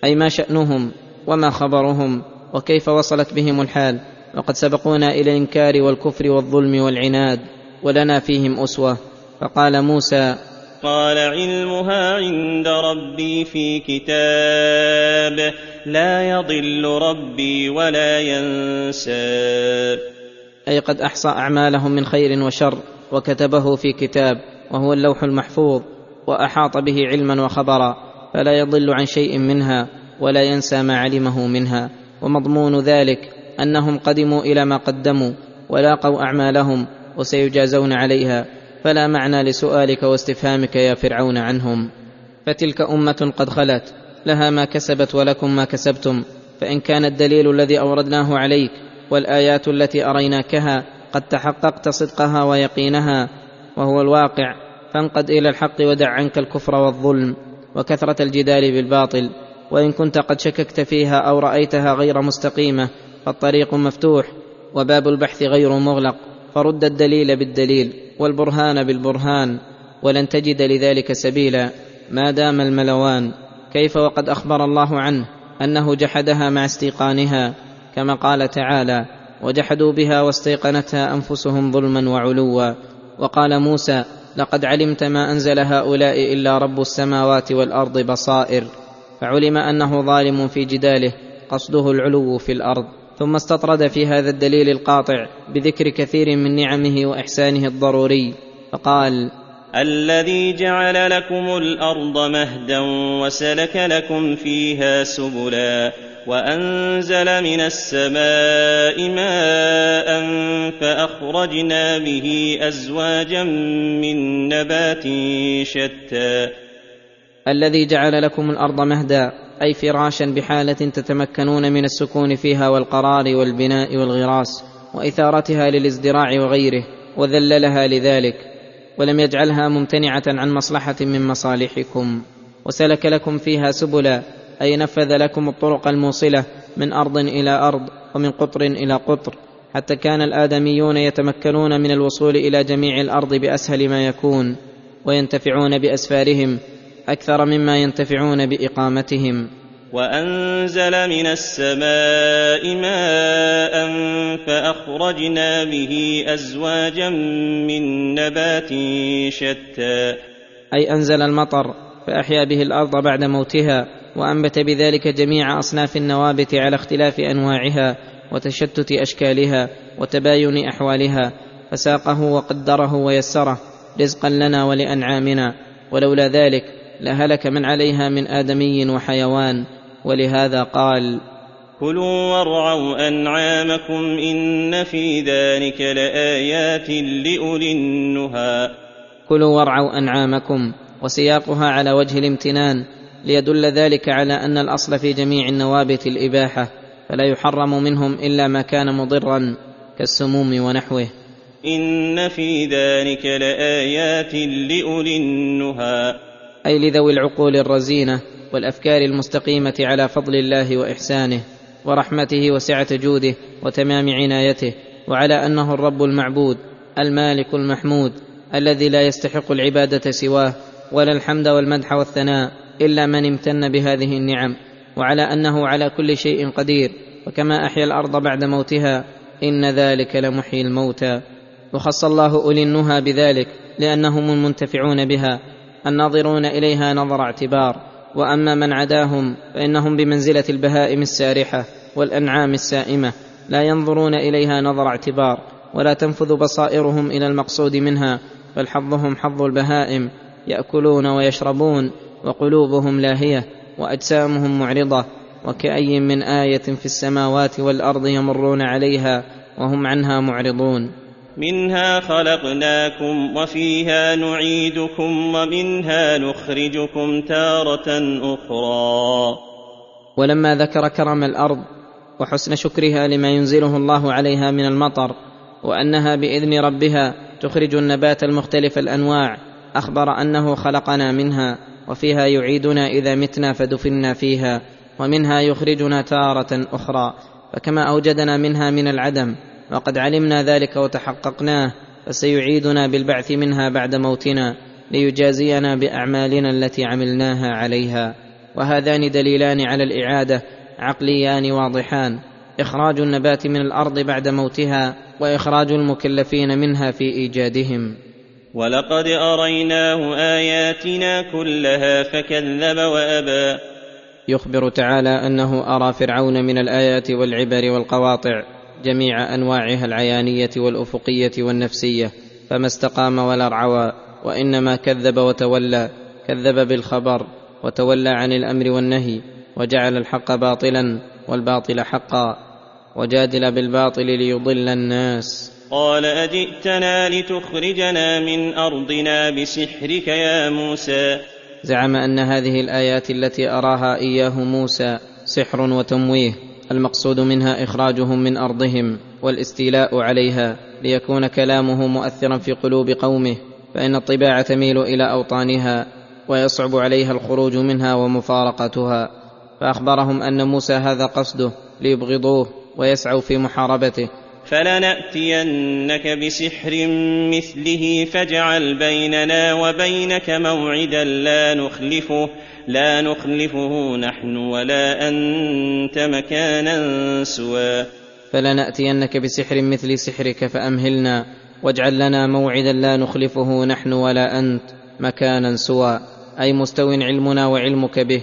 S3: أي ما شأنهم وما خبرهم وكيف وصلت بهم الحال وقد سبقونا إلى الإنكار والكفر والظلم والعناد ولنا فيهم أسوة. فقال موسى
S2: قال علمها عند ربي في كتاب لا يضل ربي ولا ينسى.
S3: أي قد أحصى أعمالهم من خير وشر وكتبه في كتاب وهو اللوح المحفوظ وأحاط به علما وخبرا فلا يضل عن شيء منها ولا ينسى ما علمه منها. ومضمون ذلك أنهم قدموا إلى ما قدموا ولاقوا أعمالهم وسيجازون عليها. فلا معنى لسؤالك واستفهامك يا فرعون عنهم. فتلك أمة قد خلت لها ما كسبت ولكم ما كسبتم فإن كان الدليل الذي أوردناه عليك والآيات التي أريناكها قد تحققت صدقها ويقينها وهو الواقع فانقد إلى الحق ودع عنك الكفر والظلم وكثرة الجدال بالباطل وإن كنت قد شككت فيها أو رأيتها غير مستقيمة فالطريق مفتوح وباب البحث غير مغلق فرد الدليل بالدليل. والبرهان بالبرهان ولن تجد لذلك سبيلا. ما دام الملوان كيف وقد أخبر الله عنه أنه جحدها مع استيقانها؟ كما قال تعالى وجحدوا بها واستيقنتها أنفسهم ظلما وعلوا وقال موسى لقد علمت ما أنزل هؤلاء إلا رب السماوات والأرض بصائر فعلم أنه ظالم في جداله قصده العلو في الأرض. ثم استطرد في هذا الدليل القاطع بذكر كثير من نعمه وإحسانه الضروري فقال
S2: الذي جعل لكم الأرض مهدا وسلك لكم فيها سبلا وأنزل من السماء ماء فأخرجنا به ازواجا من نبات شتى.
S3: الذي جعل لكم الأرض مهدا أي فراشا بحالة تتمكنون من السكون فيها والقرار والبناء والغراس وإثارتها للازدراع وغيره وذللها لذلك ولم يجعلها ممتنعة عن مصلحة من مصالحكم. وسلك لكم فيها سبلا أي نفذ لكم الطرق الموصلة من أرض إلى أرض ومن قطر إلى قطر حتى كان الآدميون يتمكنون من الوصول إلى جميع الأرض بأسهل ما يكون وينتفعون بأسفارهم أكثر مما ينتفعون بإقامتهم.
S2: وأنزل من السماء ماء فأخرجنا به أزواجا من نبات شتى.
S3: أي أنزل المطر فأحيا به الأرض بعد موتها وأنبت بذلك جميع أصناف النوابت على اختلاف أنواعها وتشتت أشكالها وتباين أحوالها فساقه وقدره ويسره رزقا لنا ولأنعامنا ولولا ذلك لهلك من عليها من آدمي وحيوان ولهذا قال
S2: كلوا وارعوا أنعامكم إن في ذلك لآيات لأولي النهى.
S3: كلوا وارعوا أنعامكم وسياقها على وجه الامتنان ليدل ذلك على أن الأصل في جميع النوابت الإباحة فلا يحرم منهم إلا ما كان مضرا كالسموم ونحوه.
S2: إن في ذلك لآيات لأولي النهى.
S3: أي لذوي العقول الرزينة والأفكار المستقيمة على فضل الله وإحسانه ورحمته وسعة جوده وتمام عنايته وعلى أنه الرب المعبود المالك المحمود الذي لا يستحق العبادة سواه ولا الحمد والمدح والثناء إلا من امتن بهذه النعم وعلى أنه على كل شيء قدير وكما أحيا الأرض بعد موتها إن ذلك لمحيي الموتى. وخص الله أولي النهى بذلك لأنهم المنتفعون بها الناظرون إليها نظر اعتبار. وأما من عداهم فإنهم بمنزلة البهائم السارحة والأنعام السائمة. لا ينظرون إليها نظر اعتبار ولا تنفذ بصائرهم إلى المقصود منها بل حظهم حظ البهائم يأكلون ويشربون وقلوبهم لاهية وأجسامهم معرضة. وكأي من آية في السماوات والأرض يمرون عليها وهم عنها معرضون.
S2: منها خلقناكم وفيها نعيدكم ومنها نخرجكم تارة أخرى.
S3: ولما ذكر كرم الأرض وحسن شكرها لما ينزله الله عليها من المطر وأنها بإذن ربها تخرج النبات المختلف الأنواع أخبر أنه خلقنا منها وفيها يعيدنا إذا متنا فدفنا فيها ومنها يخرجنا تارة أخرى فكما أوجدنا منها من العدم وقد علمنا ذلك وتحققناه فسيعيدنا بالبعث منها بعد موتنا ليجازينا بأعمالنا التي عملناها عليها. وهذان دليلان على الإعادة عقليان واضحان. إخراج النبات من الأرض بعد موتها وإخراج المكلفين منها في إيجادهم.
S2: ولقد أريناه آياتنا كلها فكذب وأبى.
S3: يخبر تعالى أنه أرى فرعون من الآيات والعبر والقواطع. جميع أنواعها العيانية والأفقية والنفسية فما استقام ولا ارعوى وإنما كذب وتولى كذب بالخبر وتولى عن الأمر والنهي وجعل الحق باطلا والباطل حقا وجادل بالباطل ليضل الناس.
S2: قال أجئتنا لتخرجنا من أرضنا بسحرك يا موسى.
S3: زعم أن هذه الآيات التي أراها إياه موسى سحر وتمويه. المقصود منها إخراجهم من أرضهم والاستيلاء عليها ليكون كلامه مؤثرا في قلوب قومه فإن الطباع تميل إلى أوطانها ويصعب عليها الخروج منها ومفارقتها. فأخبرهم أن موسى هذا قصده ليبغضوه ويسعوا في محاربته.
S2: فلناتينك بسحر مثله فاجعل بيننا وبينك موعدا لا نخلفه. لا نخلفه نحن ولا أنت مكانا سوى.
S3: فلناتينك بسحر مثل سحرك فأمهلنا. واجعل لنا موعدا لا نخلفه نحن ولا أنت مكانا سوى. أي مستو علمنا وعلمك به.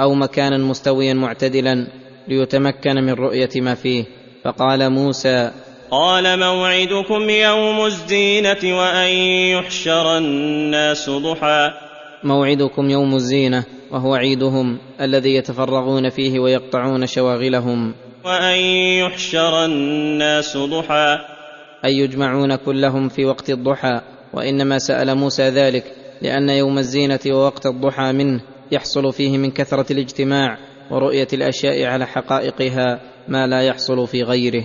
S3: أو مكانا مستويا معتدلا ليتمكن من رؤية ما فيه. فقال موسى
S2: قال موعدكم يوم الزينة وأن يحشر الناس ضحى.
S3: موعدكم يوم الزينة وهو عيدهم الذي يتفرغون فيه ويقطعون شواغلهم.
S2: وأن يحشر الناس ضحى.
S3: أي يجمعون كلهم في وقت الضحى وإنما سأل موسى ذلك لأن يوم الزينة ووقت الضحى منه يحصل فيه من كثرة الاجتماع ورؤية الأشياء على حقائقها ما لا يحصل في غيره.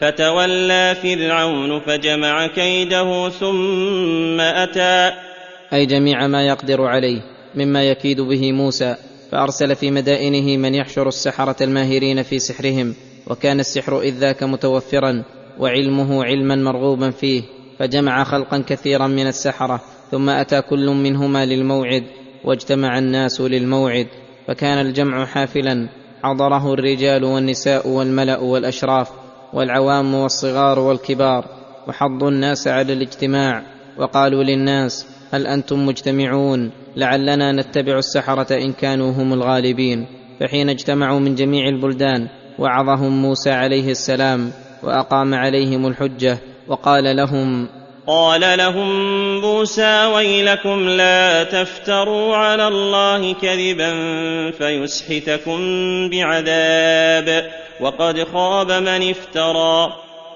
S2: فتولى فرعون فجمع كيده ثم أتى.
S3: أي جميع ما يقدر عليه مما يكيد به موسى فأرسل في مدائنه من يحشر السحرة الماهرين في سحرهم وكان السحر إذ ذاك متوفرا وعلمه علما مرغوبا فيه فجمع خلقا كثيرا من السحرة ثم أتى كل منهما للموعد واجتمع الناس للموعد فكان الجمع حافلا حضره الرجال والنساء والملأ والأشراف والعوام والصغار والكبار وحضوا الناس على الاجتماع وقالوا للناس هل أنتم مجتمعون؟ لعلنا نتبع السحرة إن كانوا هم الغالبين. فحين اجتمعوا من جميع البلدان وعظهم موسى عليه السلام وأقام عليهم الحجة وقال لهم
S2: قال لهم موسى ويلكم لا تفتروا على الله كذبا فيسحتكم بعذاب وقد خاب من افترى.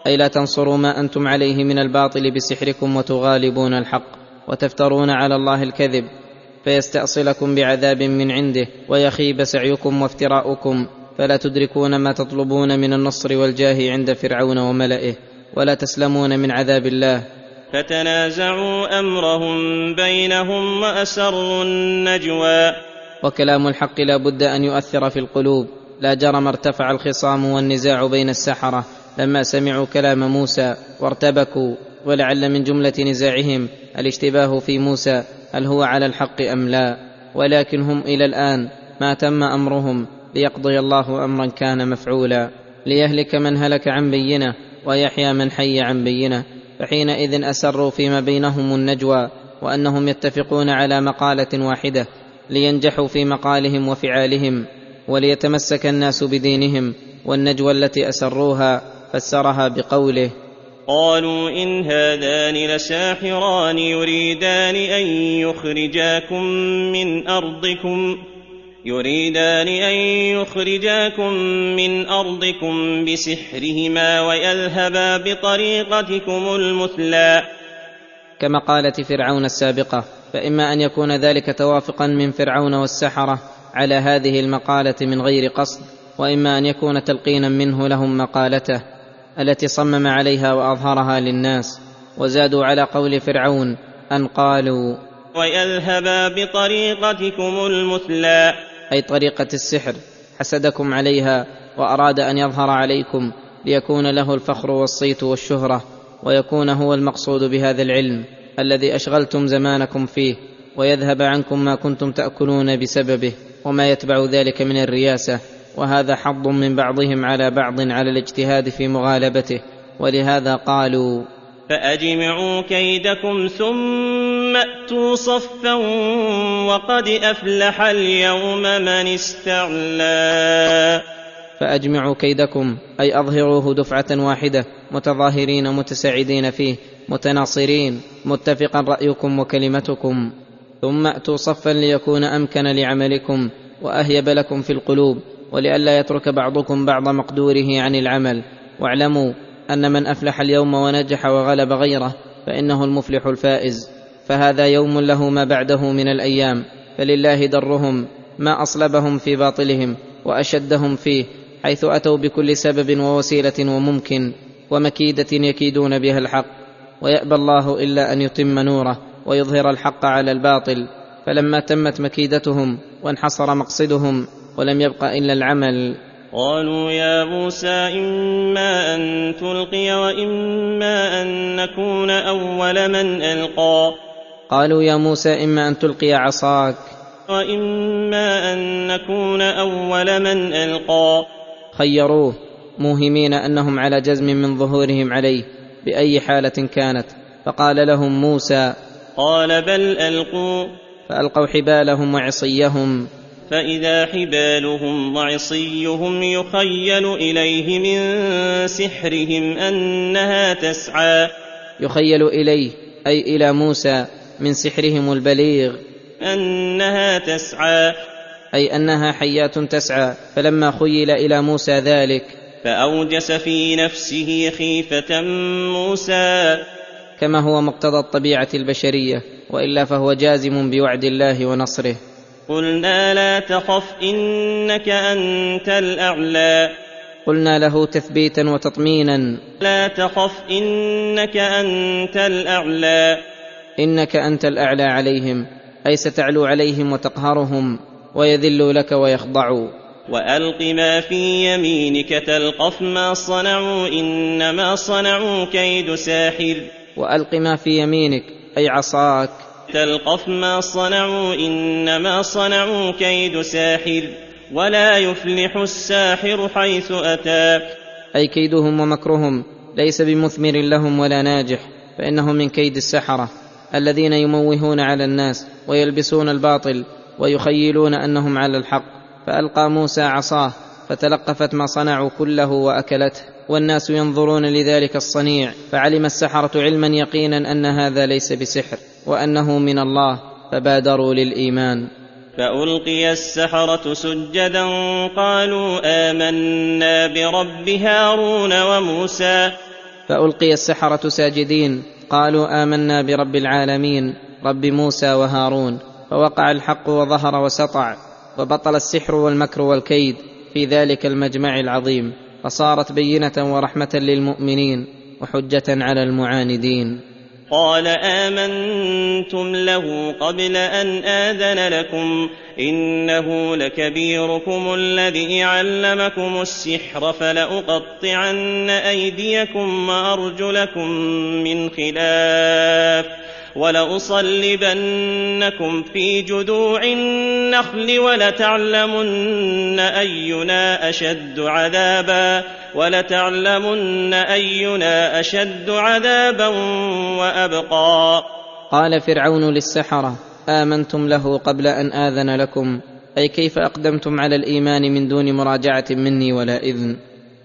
S3: أي لا تنصروا ما أنتم عليه من الباطل بسحركم وتغالبون الحق. وتفترون على الله الكذب فيستأصلكم بعذاب من عنده ويخيب سعيكم وافتراؤكم. فلا تدركون ما تطلبون من النصر والجاه عند فرعون وملئه ولا تسلمون من عذاب الله.
S2: فتنازعوا أمرهم بينهم وأسروا النجوى.
S3: وكلام الحق لا بد أن يؤثر في القلوب. لا جرم ارتفع الخصام والنزاع بين السحرة. لما سمعوا كلام موسى وارتبكوا ولعل من جملة نزاعهم الاشتباه في موسى هل هو على الحق أم لا؟ ولكن هم إلى الآن ما تم أمرهم ليقضي الله أمرا كان مفعولا ليهلك من هلك عن بينة ويحيى من حي عن بينة فحينئذ أسروا فيما بينهم النجوى وأنهم يتفقون على مقالة واحدة لينجحوا في مقالهم وفعالهم وليتمسك الناس بدينهم والنجوى التي أسروها فسرها بقوله
S2: قالوا إن هذان لساحران يريدان أن يخرجاكم من أرضكم يريدان أن يخرجاكم من أرضكم بسحرهما ويذهبا بطريقتكم المثلى.
S3: كمقاله فرعون السابقة فإما أن يكون ذلك توافقا من فرعون والسحرة على هذه المقالة من غير قصد وإما أن يكون تلقينا منه لهم مقالته. التي صمم عليها وأظهرها للناس وزادوا على قول فرعون أن قالوا
S2: ويذهبا بطريقتكم المثلى.
S3: أي طريقة السحر حسدكم عليها وأراد أن يظهر عليكم ليكون له الفخر والصيت والشهرة ويكون هو المقصود بهذا العلم الذي أشغلتم زمانكم فيه ويذهب عنكم ما كنتم تأكلون بسببه وما يتبع ذلك من الرياسة. وهذا حظ من بعضهم على بعض على الاجتهاد في مغالبته ولهذا قالوا
S2: فأجمعوا كيدكم ثم أتوا صفا وقد أفلح اليوم من استعلى.
S3: فأجمعوا كيدكم أي أظهروه دفعة واحدة متظاهرين متساعدين فيه متناصرين متفقا رأيكم وكلمتكم. ثم أتوا صفا ليكون أمكن لعملكم وأهيب لكم في القلوب ولئلا يترك بعضكم بعض مقدوره عن العمل. واعلموا أن من أفلح اليوم ونجح وغلب غيره فإنه المفلح الفائز. فهذا يوم له ما بعده من الأيام. فلله درهم ما أصلبهم في باطلهم وأشدهم فيه حيث أتوا بكل سبب ووسيلة وممكن ومكيدة يكيدون بها الحق. ويأبى الله إلا أن يتم نوره ويظهر الحق على الباطل. فلما تمت مكيدتهم وانحصر مقصدهم ولم يبق إلا العمل.
S2: قالوا يا موسى إما أن تلقي وإما أن نكون أول من ألقى.
S3: قالوا يا موسى إما أن تلقي عصاك.
S2: وإما أن نكون أول من ألقى.
S3: خيروه موهمين أنهم على جزم من ظهورهم عليه بأي حالة كانت. فقال لهم موسى
S2: قال بل ألقوا.
S3: فألقوا حبالهم وعصيهم.
S2: فإذا حبالهم وعصيهم يخيل إليه من سحرهم أنها تسعى.
S3: يخيل إليه أي إلى موسى من سحرهم البليغ.
S2: أنها تسعى.
S3: أي أنها حيات تسعى فلما خيل إلى موسى ذلك.
S2: فأوجس في نفسه خيفة موسى.
S3: كما هو مقتضى الطبيعة البشرية وإلا فهو جازم بوعد الله ونصره.
S2: قلنا لا تخف إنك أنت الأعلى.
S3: قلنا له تثبيتا وتطمينا.
S2: لا تخف إنك أنت الأعلى.
S3: إنك أنت الأعلى عليهم أي ستعلو عليهم وتقهرهم ويذلوا لك ويخضعوا
S2: وألق ما في يمينك تلقف ما صنعوا إنما صنعوا كيد ساحر.
S3: وألق ما في يمينك أي عصاك.
S2: تلقف ما صنعوا إنما صنعوا كيد ساحر ولا يفلح الساحر حيث أتى.
S3: أي كيدهم ومكرهم ليس بمثمر لهم ولا ناجح فانه من كيد السحرة الذين يموهون على الناس ويلبسون الباطل ويخيلون أنهم على الحق. فألقى موسى عصاه فتلقفت ما صنعوا كله وأكلته. والناس ينظرون لذلك الصنيع فعلم السحرة علما يقينا أن هذا ليس بسحر وأنه من الله فبادروا للإيمان.
S2: فألقي السحرة سجدا قالوا آمنا برب هارون وموسى.
S3: فألقي السحرة ساجدين قالوا آمنا برب العالمين رب موسى وهارون. فوقع الحق وظهر وسطع وبطل السحر والمكر والكيد في ذلك المجمع العظيم. فصارت بينة ورحمة للمؤمنين وحجة على المعاندين.
S2: قال آمنتم له قبل أن آذن لكم إنه لكبيركم الذي علمكم السحر فلأقطعن أيديكم وأرجلكم من خلاف. ولأصلبنكم في جذوع النخل ولتعلمن أينا أشد عذابا ولتعلمن أينا أشد عذابا وأبقى.
S3: قال فرعون للسحرة آمنتم له قبل أن آذن لكم. أي كيف أقدمتم على الإيمان من دون مراجعة مني ولا إذن؟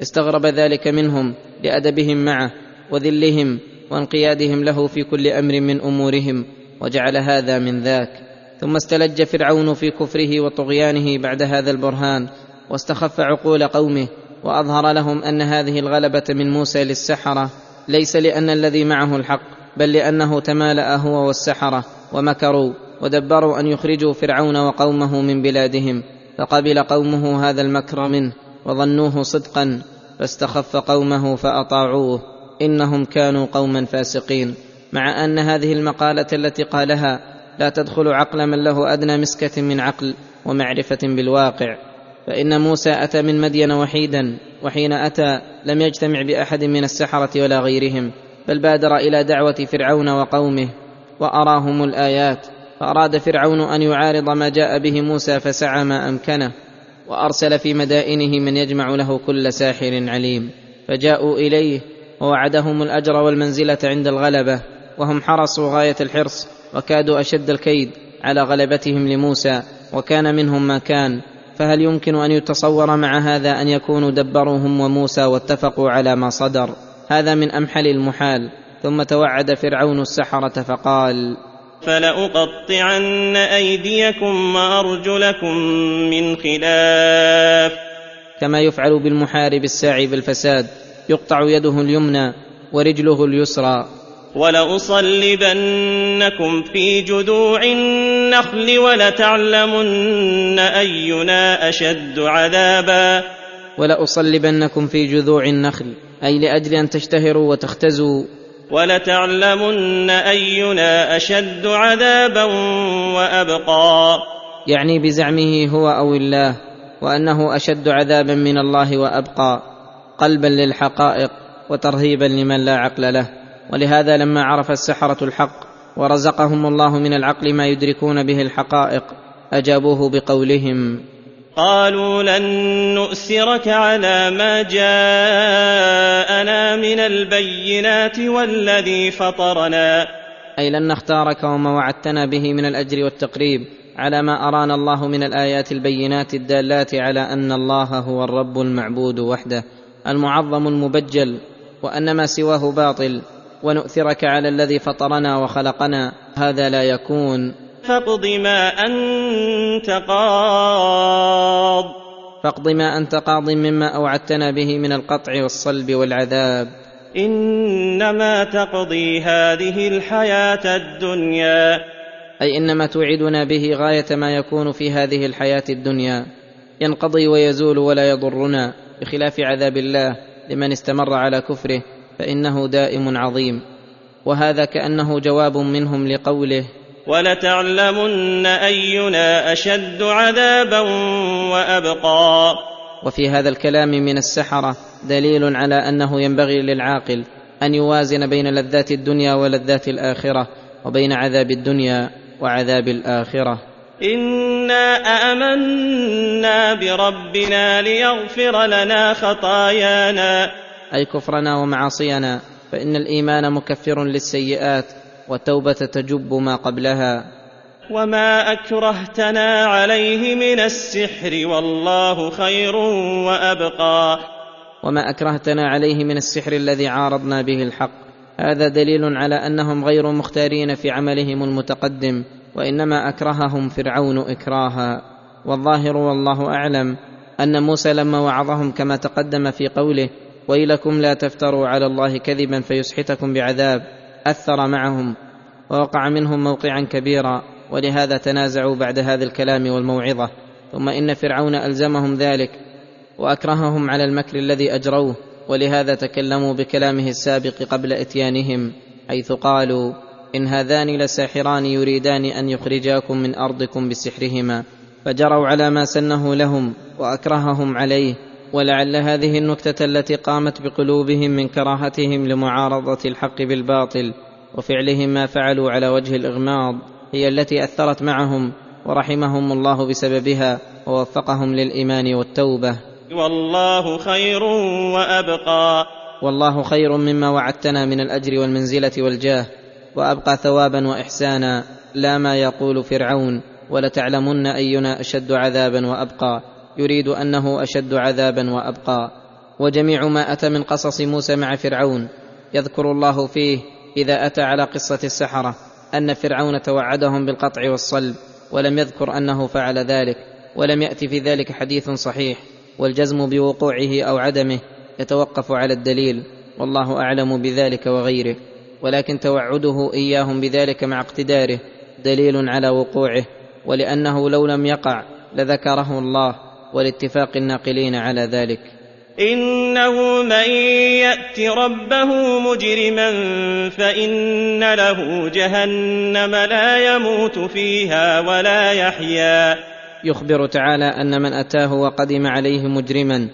S3: استغرب ذلك منهم لأدبهم معه وذلهم وانقيادهم له في كل أمر من أمورهم وجعل هذا من ذاك. ثم استلج فرعون في كفره وطغيانه بعد هذا البرهان واستخف عقول قومه وأظهر لهم أن هذه الغلبة من موسى للسحرة ليس لأن الذي معه الحق بل لأنه تمالأ هو والسحرة ومكروا ودبروا أن يخرجوا فرعون وقومه من بلادهم. فقبل قومه هذا المكر منه وظنوه صدقا فاستخف قومه فأطاعوه. إنهم كانوا قوما فاسقين. مع أن هذه المقالة التي قالها لا تدخل عقل من له أدنى مسكة من عقل ومعرفة بالواقع. فإن موسى أتى من مدين وحيدا وحين أتى لم يجتمع بأحد من السحرة ولا غيرهم بل بادر إلى دعوة فرعون وقومه وأراهم الآيات فأراد فرعون أن يعارض ما جاء به موسى فسعى ما أمكنه وأرسل في مدائنه من يجمع له كل ساحر عليم. فجاءوا إليه ووعدهم الأجر والمنزلة عند الغلبة وهم حرصوا غاية الحرص وكادوا أشد الكيد على غلبتهم لموسى وكان منهم ما كان. فهل يمكن أن يتصور مع هذا أن يكونوا دبروا هم وموسى واتفقوا على ما صدر؟ هذا من أمحل المحال. ثم توعد فرعون السحرة فقال
S2: فلأقطعن أيديكم وأرجلكم من خلاف.
S3: كما يفعل بالمحارب الساعي بالفساد يقطع يده اليمنى ورجله اليسرى.
S2: ولأصلبنكم في جذوع النخل ولتعلمن أينا أشد عذابا.
S3: ولأصلبنكم في جذوع النخل أي لأجل أن تشتهروا وتختزوا.
S2: ولتعلمن أينا أشد عذابا وأبقى.
S3: يعني بزعمه هو أو الله وأنه أشد عذابا من الله وأبقى. قلبا للحقائق وترهيبا لمن لا عقل له. ولهذا لما عرف السحرة الحق ورزقهم الله من العقل ما يدركون به الحقائق أجابوه بقولهم
S2: قالوا لن نؤثرك على ما جاءنا من البينات والذي فطرنا.
S3: أي لن نختارك وما وعدتنا به من الأجر والتقريب على ما أرانا الله من الآيات البينات الدالات على أن الله هو الرب المعبود وحده. المعظم المبجل وان ما سواه باطل ونؤثرك على الذي فطرنا وخلقنا هذا لا يكون.
S2: فاقض ما أنت قاض.
S3: فاقض ما أنت قاض مما أوعدتنا به من القطع والصلب والعذاب.
S2: إنما تقضي هذه الحياة الدنيا.
S3: أي إنما توعدنا به غاية ما يكون في هذه الحياة الدنيا. ينقضي ويزول ولا يضرنا. بخلاف عذاب الله لمن استمر على كفره فإنه دائم عظيم. وهذا كأنه جواب منهم لقوله
S2: ولتعلمن أينا أشد عذابا وأبقى.
S3: وفي هذا الكلام من السحرة دليل على أنه ينبغي للعاقل أن يوازن بين لذات الدنيا ولذات الآخرة وبين عذاب الدنيا وعذاب الآخرة.
S2: انا امنا بربنا ليغفر لنا خطايانا.
S3: أي كفرنا ومعاصينا فإن الإيمان مكفر للسيئات والتوبة تجب ما قبلها.
S2: وما اكرهتنا عليه من السحر والله خير وابقى.
S3: وما اكرهتنا عليه من السحر الذي عارضنا به الحق. هذا دليل على أنهم غير مختارين في عملهم المتقدم. وإنما أكرههم فرعون إكراها. والظاهر والله أعلم أن موسى لما وعظهم كما تقدم في قوله ويلكم لا تفتروا على الله كذبا فيسحتكم بعذاب أثر معهم ووقع منهم موقعا كبيرا. ولهذا تنازعوا بعد هذا الكلام والموعظة. ثم إن فرعون ألزمهم ذلك وأكرههم على المكر الذي أجروه. ولهذا تكلموا بكلامه السابق قبل إتيانهم حيث قالوا إن هذان لساحران يريدان أن يخرجاكم من أرضكم بسحرهما فجروا على ما سنه لهم وأكرههم عليه ولعل هذه النكتة التي قامت بقلوبهم من كراهتهم لمعارضة الحق بالباطل وفعلهم ما فعلوا على وجه الإغماض هي التي أثرت معهم ورحمهم الله بسببها ووفقهم للإيمان والتوبة.
S2: والله خير وأبقى.
S3: والله خير مما وعدتنا من الأجر والمنزلة والجاه. وأبقى ثوابا واحسانا لا ما يقول فرعون ولتعلمن أينا أشد عذابا وأبقى. يريد أنه أشد عذابا وأبقى. وجميع ما أتى من قصص موسى مع فرعون يذكر الله فيه إذا أتى على قصة السحرة أن فرعون توعدهم بالقطع والصلب ولم يذكر أنه فعل ذلك ولم يات في ذلك حديث صحيح. والجزم بوقوعه أو عدمه يتوقف على الدليل والله أعلم بذلك وغيره. ولكن توعده إياهم بذلك مع اقتداره دليل على وقوعه ولأنه لو لم يقع لذكره الله ولاتفاق الناقلين على ذلك.
S2: إنه من يأت ربه مجرما فإن له جهنم لا يموت فيها ولا يحيا.
S3: يخبر تعالى أن من أتاه وقدم عليه مجرما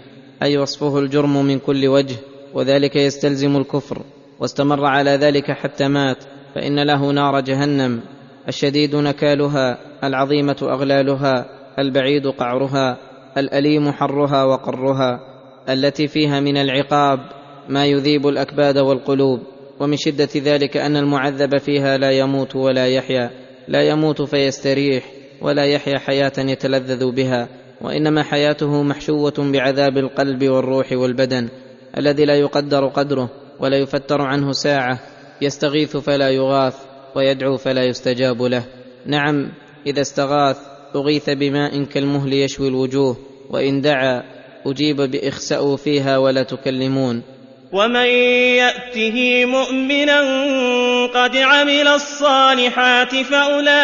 S3: أي وصفه الجرم من كل وجه وذلك يستلزم الكفر. واستمر على ذلك حتى مات فإن له نار جهنم. الشديد نكالها العظيمة أغلالها البعيد قعرها الأليم حرها وقرها التي فيها من العقاب ما يذيب الأكباد والقلوب. ومن شدة ذلك أن المعذب فيها لا يموت ولا يحيا. لا يموت فيستريح ولا يحيا حياة يتلذذ بها. وإنما حياته محشوة بعذاب القلب والروح والبدن الذي لا يقدر قدره. ولا يفتر عنه ساعة يستغيث فلا يغاث ويدعو فلا يستجاب له. نعم إذا استغاث أغيث بماء كالمهل يشوي الوجوه وإن دعا أجيب باخساوا فيها ولا تكلمون.
S2: ومن يأته مؤمنا قد عمل الصالحات فأولئك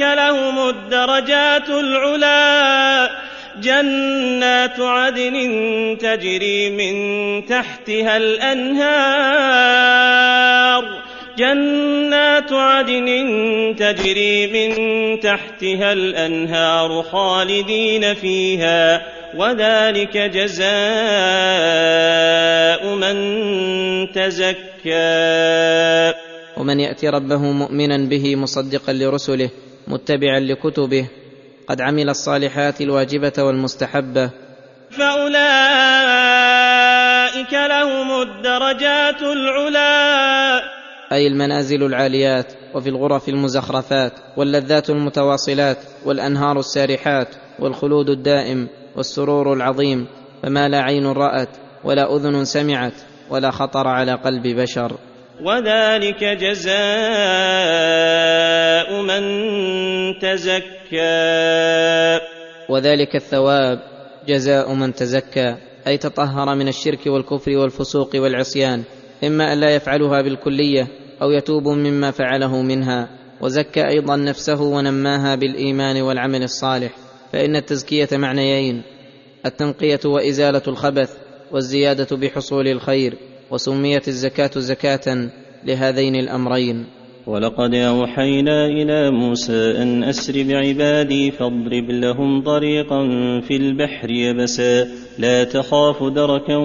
S2: لهم الدرجات العلى جنات عدن تجري من تحتها الأنهار. جنات عدن تجري من تحتها الأنهار خالدين فيها وذلك جزاء من تزكى.
S3: ومن يات ربه مؤمنا به مصدقا لرسله متبعا لكتبه قد عمل الصالحات الواجبة والمستحبة.
S2: فأولئك لهم الدرجات العلى
S3: أي المنازل العاليات وفي الغرف المزخرفات واللذات المتواصلات والأنهار السارحات والخلود الدائم والسرور العظيم فما لا عين رأت ولا أذن سمعت ولا خطر على قلب بشر.
S2: وذلك جزاء من تزكى.
S3: وذلك الثواب جزاء من تزكى أي تطهر من الشرك والكفر والفسوق والعصيان إما أن لا يفعلها بالكلية أو يتوب مما فعله منها. وزكى أيضا نفسه ونماها بالإيمان والعمل الصالح. فإن التزكية معنيين التنقية وإزالة الخبث والزيادة بحصول الخير. وسميت الزكاة زكاة لهذين الأمرين.
S2: ولقد أوحينا إلى موسى أن أسر بعبادي فاضرب لهم طريقا في البحر يبسا. لا تخاف دركا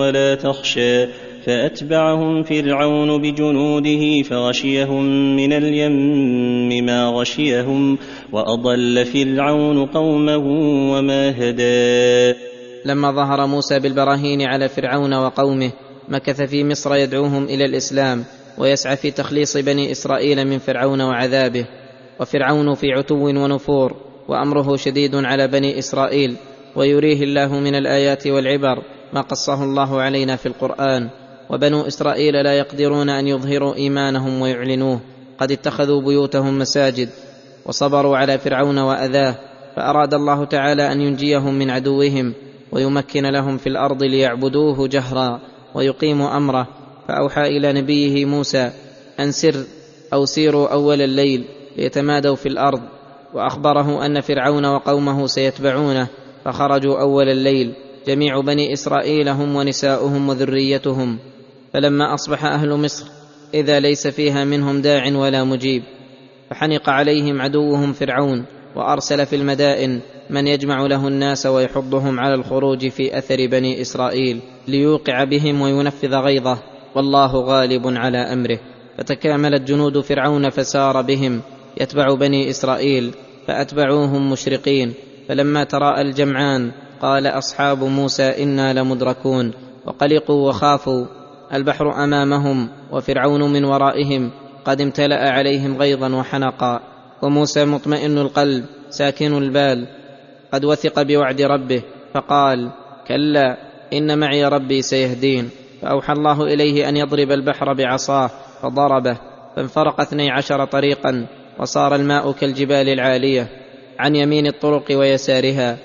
S2: ولا تخشى. فأتبعهم فرعون بجنوده فغشيهم من اليم ما غشيهم. وأضل فرعون قومه وما هدى.
S3: لما ظهر موسى بالبراهين على فرعون وقومه مكث في مصر يدعوهم إلى الإسلام ويسعى في تخليص بني إسرائيل من فرعون وعذابه. وفرعون في عتو ونفور وأمره شديد على بني إسرائيل ويريه الله من الآيات والعبر ما قصه الله علينا في القرآن. وبنو إسرائيل لا يقدرون أن يظهروا إيمانهم ويعلنوه. قد اتخذوا بيوتهم مساجد وصبروا على فرعون وأذاه. فأراد الله تعالى أن ينجيهم من عدوهم ويمكن لهم في الأرض ليعبدوه جهرا. ويقيموا أمره. فأوحى إلى نبيه موسى أن سر أو سيروا أول الليل ليتمادوا في الأرض. وأخبره أن فرعون وقومه سيتبعونه. فخرجوا أول الليل. جميع بني إسرائيل هم ونساؤهم وذريتهم. فلما أصبح أهل مصر إذا ليس فيها منهم داع ولا مجيب. فحنق عليهم عدوهم فرعون. وأرسل في المدائن من يجمع له الناس ويحضهم على الخروج في أثر بني إسرائيل ليوقع بهم وينفذ غيظه والله غالب على أمره. فتكاملت جنود فرعون فسار بهم. يتبع بني إسرائيل فأتبعوهم مشرقين. فلما تراءى الجمعان قال أصحاب موسى إنا لمدركون. وقلقوا وخافوا. البحر أمامهم وفرعون من ورائهم. قد امتلأ عليهم غيظا وحنقا. وموسى مطمئن القلب ساكن البال. قد وثق بوعد ربه فقال كلا إن معي ربي سيهدين. فأوحى الله إليه أن يضرب البحر بعصاه فضربه فانفرق اثني عشر طريقا وصار الماء كالجبال العالية عن يمين الطرق ويسارها.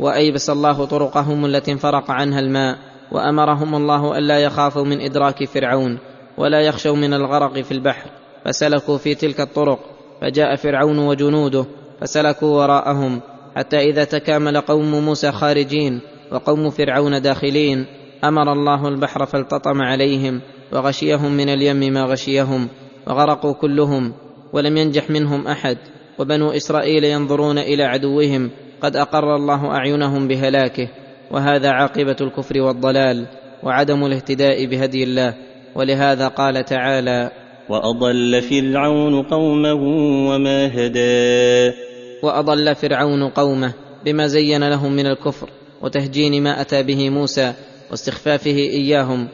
S3: وأيبس الله طرقهم التي انفرق عنها الماء وأمرهم الله ألا يخافوا من إدراك فرعون ولا يخشوا من الغرق في البحر. فسلكوا في تلك الطرق. فجاء فرعون وجنوده فسلكوا وراءهم حتى إذا تكامل قوم موسى خارجين وقوم فرعون داخلين أمر الله البحر فالتطم عليهم وغشيهم من اليم ما غشيهم وغرقوا كلهم ولم ينجح منهم أحد وبنو إسرائيل ينظرون إلى عدوهم قد أقر الله أعينهم بهلاكه وهذا عاقبة الكفر والضلال وعدم الاهتداء بهدي الله ولهذا قال تعالى
S2: وأضل فرعون قومه وما هدى.
S3: وأضل فرعون قومه بما زين لهم من الكفر وتهجين ما أتى به موسى واستخفافه إياهم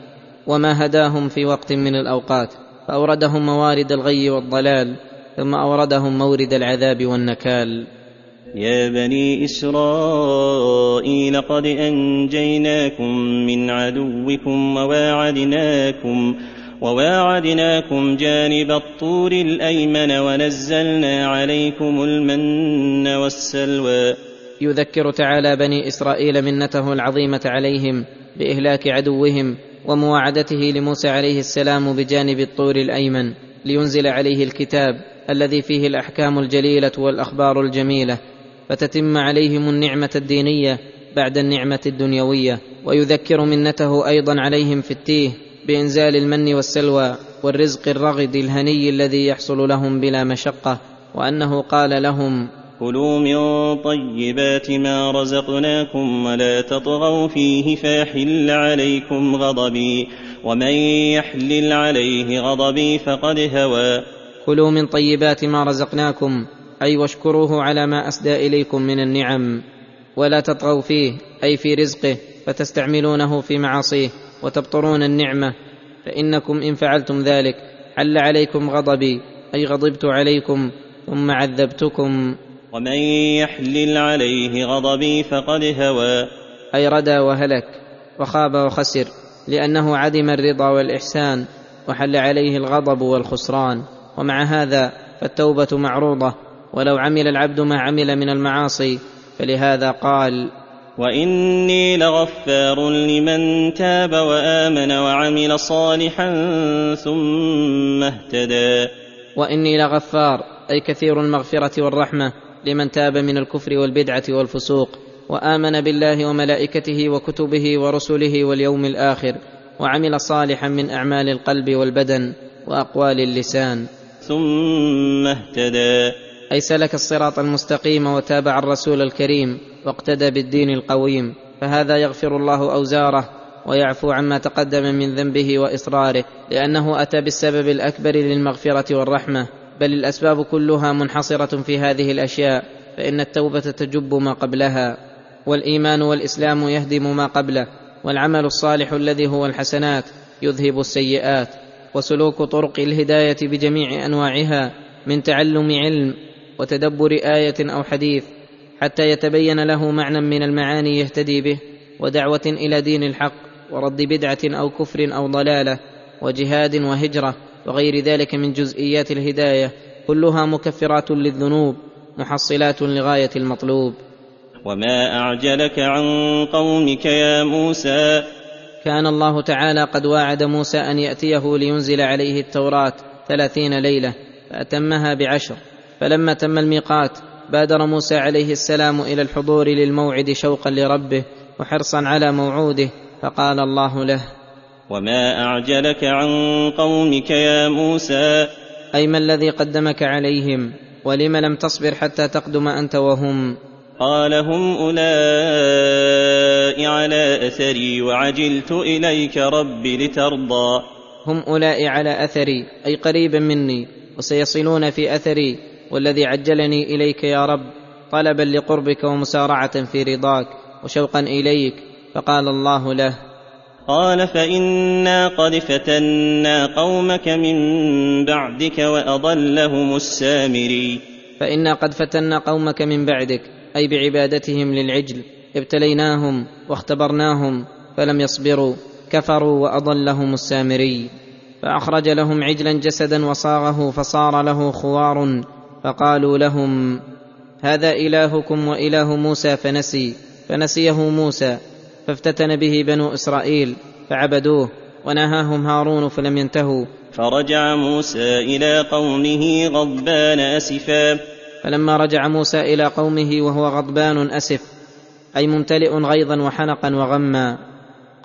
S3: وما هداهم في وقت من الأوقات. فأوردهم موارد الغي والضلال ثم أوردهم مورد العذاب والنكال.
S2: يا بني إسرائيل قد أنجيناكم من عدوكم وواعدناكم وواعدناكم جانب الطور الأيمن ونزلنا عليكم المن والسلوى.
S3: يذكر تعالى بني إسرائيل منته العظيمة عليهم بإهلاك عدوهم ومواعدته لموسى عليه السلام بجانب الطور الأيمن لينزل عليه الكتاب الذي فيه الأحكام الجليلة والأخبار الجميلة فتتم عليهم النعمة الدينية بعد النعمة الدنيوية ويذكر منته أيضا عليهم في التيه بإنزال المن والسلوى والرزق الرغد الهني الذي يحصل لهم بلا مشقة وأنه قال لهم
S2: كلوا من طيبات ما رزقناكم ولا تطغوا فيه فيحل عليكم غضبي ومن يحلل عليه غضبي فقد هوى.
S3: كلوا من طيبات ما رزقناكم أي واشكروه على ما أسدى إليكم من النعم ولا تطغوا فيه أي في رزقه فتستعملونه في معاصيه. وتبطرون النعمة فإنكم إن فعلتم ذلك حل عليكم غضبي أي غضبت عليكم ثم عذبتكم.
S2: ومن يحلل عليه غضبي فقد هوى.
S3: أي ردى وهلك وخاب وخسر لأنه عدم الرضا والإحسان وحل عليه الغضب والخسران. ومع هذا فالتوبة معروضة ولو عمل العبد ما عمل من المعاصي فلهذا قال
S2: واني لغفار لمن تاب وامن وعمل صالحا ثم اهتدى.
S3: واني لغفار أي كثير المغفرة والرحمة لمن تاب من الكفر والبدعة والفسوق وآمن بالله وملائكته وكتبه ورسله واليوم الآخر وعمل صالحا من أعمال القلب والبدن وأقوال اللسان.
S2: ثم اهتدى.
S3: اي سلك الصراط المستقيم وتابع الرسول الكريم؟ واقتدى بالدين القويم فهذا يغفر الله أوزاره ويعفو عما تقدم من ذنبه وإصراره لأنه أتى بالسبب الأكبر للمغفرة والرحمة بل الأسباب كلها منحصرة في هذه الأشياء فإن التوبة تجب ما قبلها والإيمان والإسلام يهدم ما قبله والعمل الصالح الذي هو الحسنات يذهب السيئات وسلوك طرق الهداية بجميع أنواعها من تعلم علم وتدبر آية أو حديث حتى يتبين له معنى من المعاني يهتدي به ودعوة إلى دين الحق ورد بدعة أو كفر أو ضلالة وجهاد وهجرة وغير ذلك من جزئيات الهداية كلها مكفرات للذنوب محصلات لغاية المطلوب.
S2: وما أعجلك عن قومك يا موسى؟
S3: كان الله تعالى قد واعد موسى أن يأتيه لينزل عليه التوراة ثلاثين ليلة فأتمها بعشر فلما تم الميقات بادر موسى عليه السلام إلى الحضور للموعد شوقا لربه وحرصا على موعوده فقال الله له
S2: وما أعجلك عن قومك يا موسى؟
S3: أي ما الذي قدمك عليهم؟ ولم لم تصبر حتى تقدم أنت وهم؟
S2: قال هم أولئك على أثري وعجلت إليك رب لترضى.
S3: هم أولئك على أثري أي قريبا مني وسيصلون في أثري والذي عجلني إليك يا رب طلبا لقربك ومسارعة في رضاك وشوقا إليك فقال الله له.
S2: قال فإنا قد فتنا قومك من بعدك وأضلهم السامري.
S3: فإنا قد فتنا قومك من بعدك أي بعبادتهم للعجل ابتليناهم واختبرناهم فلم يصبروا كفروا وأضلهم السامري. فأخرج لهم عجلا جسدا وصاغه فصار له خوار فقالوا لهم هذا إلهكم وإله موسى فنسي فنسيه موسى فافتتن به بنو إسرائيل فعبدوه ونهاهم هارون فلم ينتهوا.
S2: فرجع موسى إلى قومه غضبان أسفا.
S3: فلما رجع موسى إلى قومه وهو غضبان أسف أي ممتلئ غيظا وحنقا وغما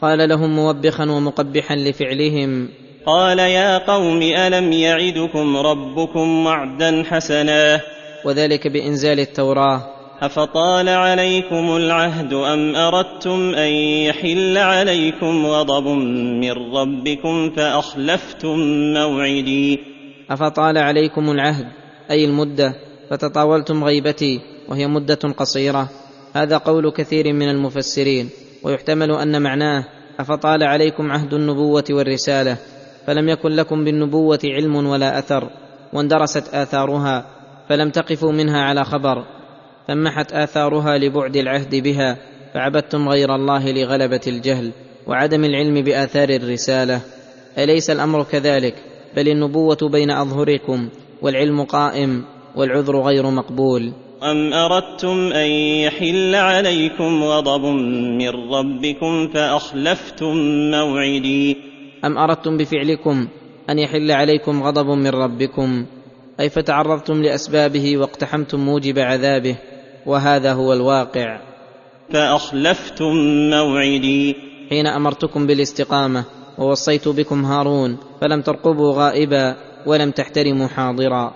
S3: قال لهم موبخا ومقبحا لفعلهم
S2: قال يا قوم ألم يعدكم ربكم وعدا حسنا
S3: وذلك بإنزال التوراة.
S2: أفطال عليكم العهد أم أردتم أن يحل عليكم غضب من ربكم فأخلفتم موعدي؟
S3: أفطال عليكم العهد أي المدة فتطاولتم غيبتي وهي مدة قصيرة. هذا قول كثير من المفسرين ويحتمل أن معناه أفطال عليكم عهد النبوة والرسالة. فلم يكن لكم بالنبوة علم ولا أثر واندرست آثارها فلم تقفوا منها على خبر فمحت آثارها لبعد العهد بها فعبدتم غير الله لغلبة الجهل وعدم العلم بآثار الرسالة. أليس الأمر كذلك؟ بل النبوة بين أظهركم والعلم قائم والعذر غير مقبول.
S2: أم أردتم أن يحل عليكم غضب من ربكم فأخلفتم موعدي؟
S3: أم أردتم بفعلكم أن يحل عليكم غضب من ربكم؟ أي فتعرضتم لأسبابه واقتحمتم موجب عذابه؟ وهذا هو الواقع.
S2: فأخلفتم موعدي.
S3: حين أمرتكم بالاستقامة ووصيت بكم هارون فلم ترقبوا غائبا ولم تحترموا حاضرا.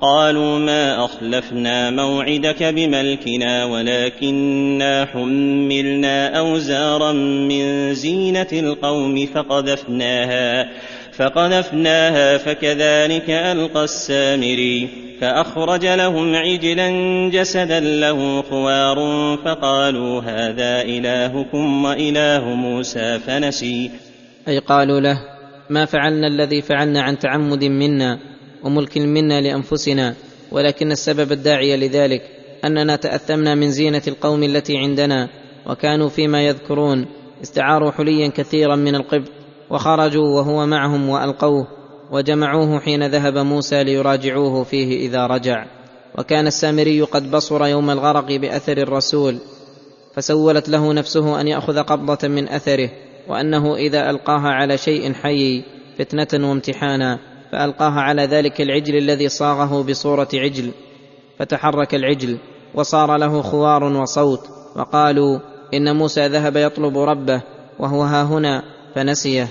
S2: قالوا ما أخلفنا موعدك بملكنا ولكنا حملنا أوزارا من زينة القوم فقذفناها فقذفناها فكذلك ألقى السامري فأخرج لهم عجلا جسدا له خوار فقالوا هذا إلهكم وإله موسى فنسي.
S3: أي قالوا له ما فعلنا الذي فعلنا عن تعمد منا؟ وملك منا لأنفسنا ولكن السبب الداعي لذلك أننا تأثمنا من زينة القوم التي عندنا وكانوا فيما يذكرون استعاروا حليا كثيرا من القبط وخرجوا وهو معهم وألقوه وجمعوه حين ذهب موسى ليراجعوه فيه إذا رجع. وكان السامري قد بصر يوم الغرق بأثر الرسول فسولت له نفسه أن يأخذ قبضة من أثره وأنه إذا ألقاها على شيء حي فتنة وامتحانا. فألقاها على ذلك العجل الذي صاغه بصورة عجل فتحرك العجل وصار له خوار وصوت وقالوا إن موسى ذهب يطلب ربه وهو ها هنا فنسيه.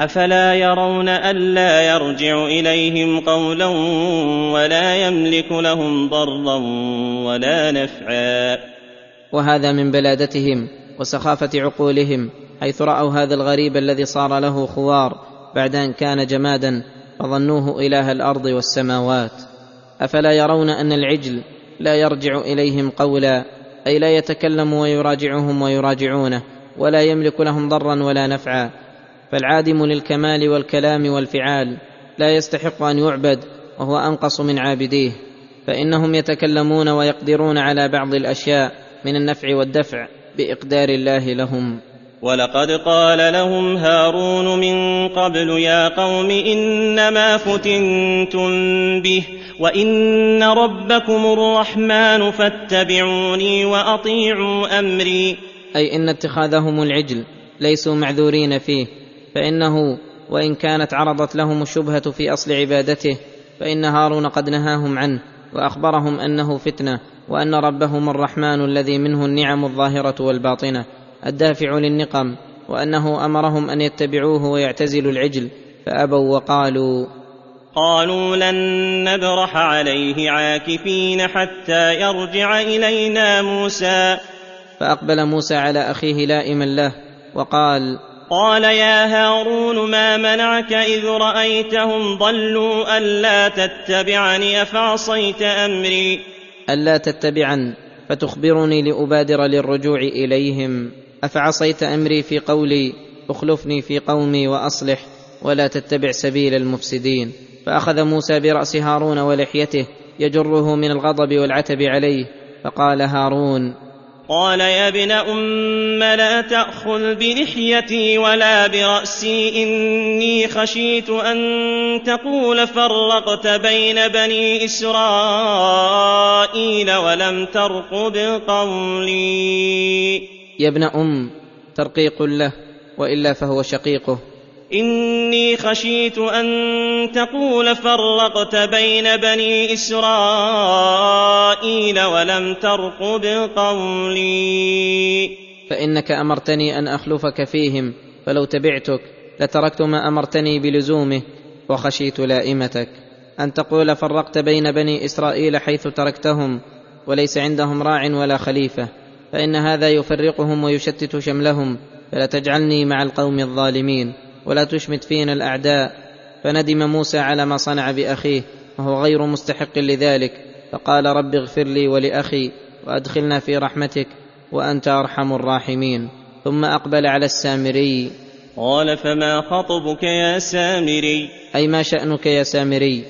S2: أفلا يرون ألا يرجع إليهم قولا ولا يملك لهم ضرا ولا نفعا.
S3: وهذا من بلادتهم وسخافة عقولهم حيث رأوا هذا الغريب الذي صار له خوار بعد أن كان جمادا فظنوه إله الأرض والسماوات. أفلا يرون أن العجل لا يرجع إليهم قولا أي لا يتكلم ويراجعهم ويراجعونه ولا يملك لهم ضرا ولا نفعا. فالعادم للكمال والكلام والفعال لا يستحق أن يعبد وهو أنقص من عابديه. فإنهم يتكلمون ويقدرون على بعض الأشياء من النفع والدفع بإقدار الله لهم.
S2: ولقد قال لهم هارون من قبل يا قوم إنما فتنتم به وإن ربكم الرحمن فاتبعوني وأطيعوا أمري.
S3: أي إن اتخاذهم العجل ليسوا معذورين فيه فإنه وإن كانت عرضت لهم الشبهة في أصل عبادته فإن هارون قد نهاهم عنه وأخبرهم أنه فتنة وأن ربهم الرحمن الذي منه النعم الظاهرة والباطنة. الدافع للنقم وأنه أمرهم أن يتبعوه ويعتزلوا العجل فأبوا وقالوا
S2: قالوا لن نبرح عليه عاكفين حتى يرجع إلينا موسى.
S3: فأقبل موسى على أخيه لائما له وقال
S2: قال يا هارون ما منعك إذ رأيتهم ضلوا ألا تتبعني أفعصيت أمري؟
S3: ألا تتبعن فتخبرني لأبادر للرجوع إليهم. أفعصيت أمري في قولي أخلفني في قومي وأصلح ولا تتبع سبيل المفسدين. فأخذ موسى برأس هارون ولحيته يجره من الغضب والعتب عليه فقال هارون
S2: قال يا ابن أم لا تأخذ بلحيتي ولا برأسي إني خشيت أن تقول فرقت بين بني إسرائيل ولم ترقب قولي
S3: يا ابن أم ترقيق له وإلا فهو شقيقه.
S2: إني خشيت أن تقول فرقت بين بني إسرائيل ولم ترقب قولي
S3: فإنك أمرتني أن أخلفك فيهم فلو تبعتك لتركت ما أمرتني بلزومه وخشيت لائمتك. أن تقول فرقت بين بني إسرائيل حيث تركتهم وليس عندهم راع ولا خليفة. فإن هذا يفرقهم ويشتت شملهم فلا تجعلني مع القوم الظالمين ولا تشمت فينا الأعداء. فندم موسى على ما صنع بأخيه وهو غير مستحق لذلك. فقال رب اغفر لي ولأخي وأدخلنا في رحمتك وأنت أرحم الراحمين. ثم أقبل على السامري.
S2: قال فما خطبك يا سامري؟
S3: أي ما شأنك يا سامري؟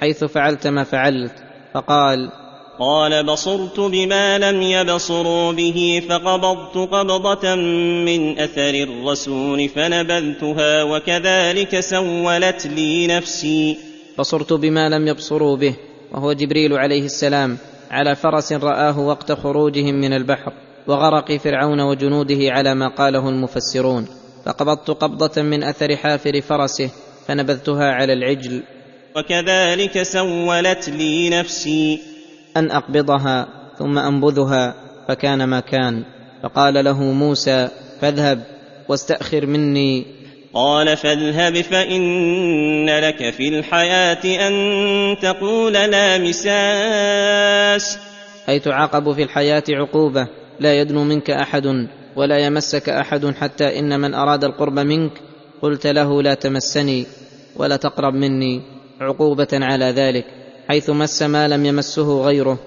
S3: حيث فعلت ما فعلت. فقال
S2: قال بصرت بما لم يبصروا به فقبضت قبضة من أثر الرسول فنبذتها وكذلك سولت لي نفسي.
S3: بصرت بما لم يبصروا به وهو جبريل عليه السلام على فرس رآه وقت خروجهم من البحر وغرق فرعون وجنوده على ما قاله المفسرون. فقبضت قبضة من أثر حافر فرسه فنبذتها على العجل.
S2: وكذلك سولت لي نفسي.
S3: أن أقبضها ثم أنبذها فكان ما كان. فقال له موسى فاذهب واستأخر مني.
S2: قال فاذهب فإن لك في الحياة أن تقول لا مساس.
S3: اي تعاقب في الحياة عقوبة لا يدنو منك أحد ولا يمسك أحد حتى إن من أراد القرب منك قلت له لا تمسني ولا تقرب مني. عقوبة على ذلك. حيث مس ما لم يمسه غيره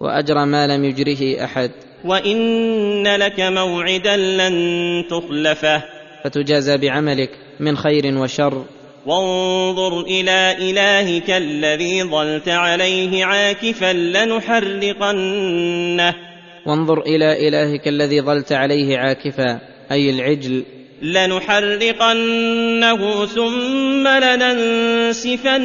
S3: واجرى ما لم يجره أحد.
S2: وإن لك موعدا لن تخلفه.
S3: فتجازى بعملك من خير وشر.
S2: وانظر إلى إلهك الذي ظلت عليه عاكفا لنحرقنه.
S3: وانظر إلى إلهك الذي ظلت عليه عاكفا أي العجل.
S2: لنحرقنه ثم لننسفنه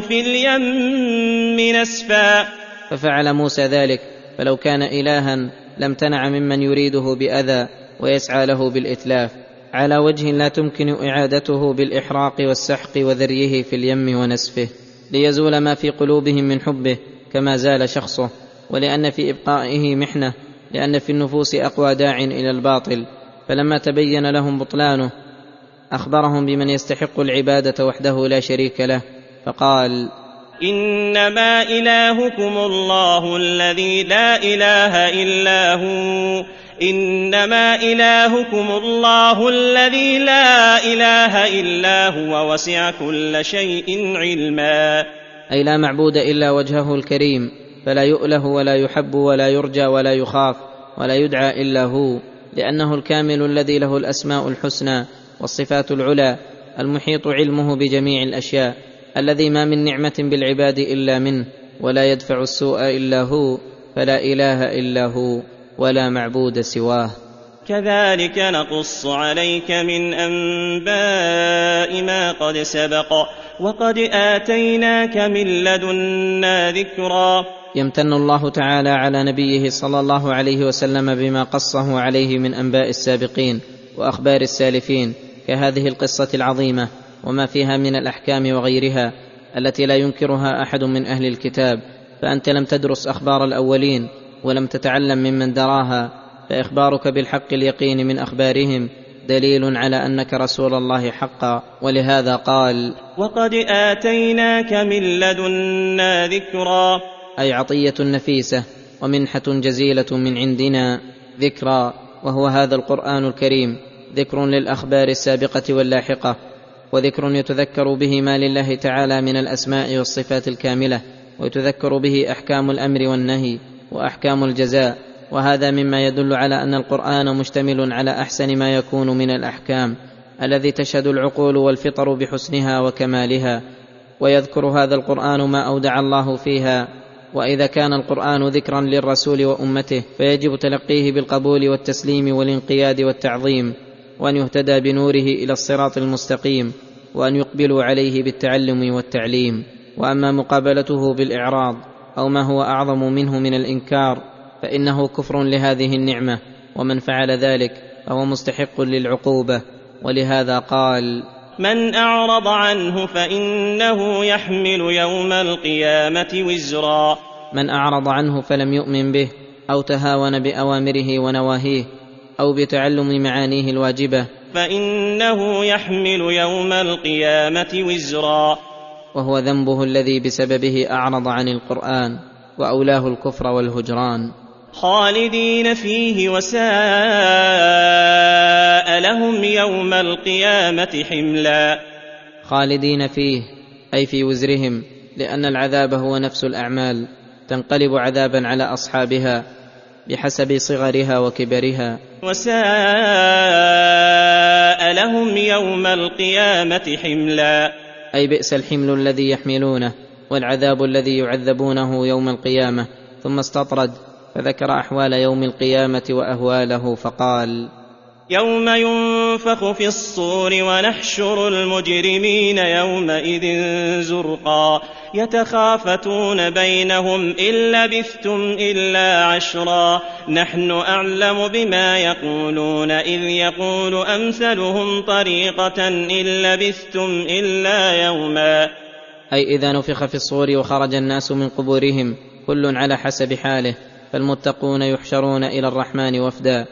S2: في اليم نسفا.
S3: ففعل موسى ذلك فلو كان إلها لم تنع ممن يريده بأذى ويسعى له بالإتلاف. على وجه لا تمكن إعادته بالإحراق والسحق وذريه في اليم ونسفه ليزول ما في قلوبهم من حبه كما زال شخصه. ولأن في إبقائه محنة لأن في النفوس أقوى داع إلى الباطل. فلما تبين لهم بطلانه أخبرهم بمن يستحق العبادة وحده لا شريك له فقال
S2: إنما إلهكم الله الذي لا إله إلا هو. إنما إلهكم الله الذي لا إله إلا هو وسع كل شيء علما.
S3: أي لا معبود إلا وجهه الكريم فلا يؤله ولا يحب ولا يرجى ولا يخاف ولا يدعى إلا هو. لأنه الكامل الذي له الأسماء الحسنى والصفات العلى المحيط علمه بجميع الأشياء الذي ما من نعمة بالعباد إلا منه ولا يدفع السوء إلا هو فلا إله إلا هو ولا معبود سواه.
S2: كذلك نقص عليك من أنباء ما قد سبق وقد آتيناك من لدنا ذكرا.
S3: يمتن الله تعالى على نبيه صلى الله عليه وسلم بما قصه عليه من أنباء السابقين وأخبار السالفين كهذه القصة العظيمة وما فيها من الأحكام وغيرها التي لا ينكرها أحد من أهل الكتاب فأنت لم تدرس أخبار الأولين ولم تتعلم ممن دراها فإخبارك بالحق اليقين من أخبارهم دليل على أنك رسول الله حقا ولهذا قال
S2: وقد آتيناك من لدنا ذكرا.
S3: أي عطية نفيسة ومنحة جزيلة من عندنا ذكرى وهو هذا القرآن الكريم ذكر للأخبار السابقة واللاحقة وذكر يتذكر به ما لله تعالى من الأسماء والصفات الكاملة ويتذكر به أحكام الأمر والنهي وأحكام الجزاء وهذا مما يدل على أن القرآن مشتمل على أحسن ما يكون من الأحكام الذي تشهد العقول والفطر بحسنها وكمالها ويذكر هذا القرآن ما أودع الله فيها وإذا كان القرآن ذكرا للرسول وأمته فيجب تلقيه بالقبول والتسليم والانقياد والتعظيم وأن يهتدى بنوره إلى الصراط المستقيم وأن يقبلوا عليه بالتعلم والتعليم. وأما مقابلته بالإعراض أو ما هو أعظم منه من الإنكار فإنه كفر لهذه النعمة ومن فعل ذلك فهو مستحق للعقوبة. ولهذا قال
S2: من أعرض عنه فإنه يحمل يوم القيامة وزرا.
S3: من أعرض عنه فلم يؤمن به أو تهاون بأوامره ونواهيه أو بتعلم معانيه الواجبة.
S2: فإنه يحمل يوم القيامة وزرا.
S3: وهو ذنبه الذي بسببه أعرض عن القرآن وأولاه الكفر والهجران.
S2: خالدين فيه وساء لهم يوم القيامة حملا.
S3: خالدين فيه أي في وزرهم لأن العذاب هو نفس الأعمال تنقلب عذابا على أصحابها بحسب صغرها وكبرها.
S2: وساء لهم يوم القيامة حملا.
S3: أي بئس الحمل الذي يحملونه والعذاب الذي يعذبونه يوم القيامة ثم استطرد. فذكر أحوال يوم القيامة وأهواله فقال
S2: يوم ينفخ في الصور ونحشر المجرمين يومئذ زرقا يتخافتون بينهم إن لبثتم إلا عشرا نحن أعلم بما يقولون إذ يقول أمثلهم طريقة إن لبثتم إلا يوما
S3: أي إذا نفخ في الصور وخرج الناس من قبورهم كل على حسب حاله فالمتقون يحشرون إلى الرحمن وفدا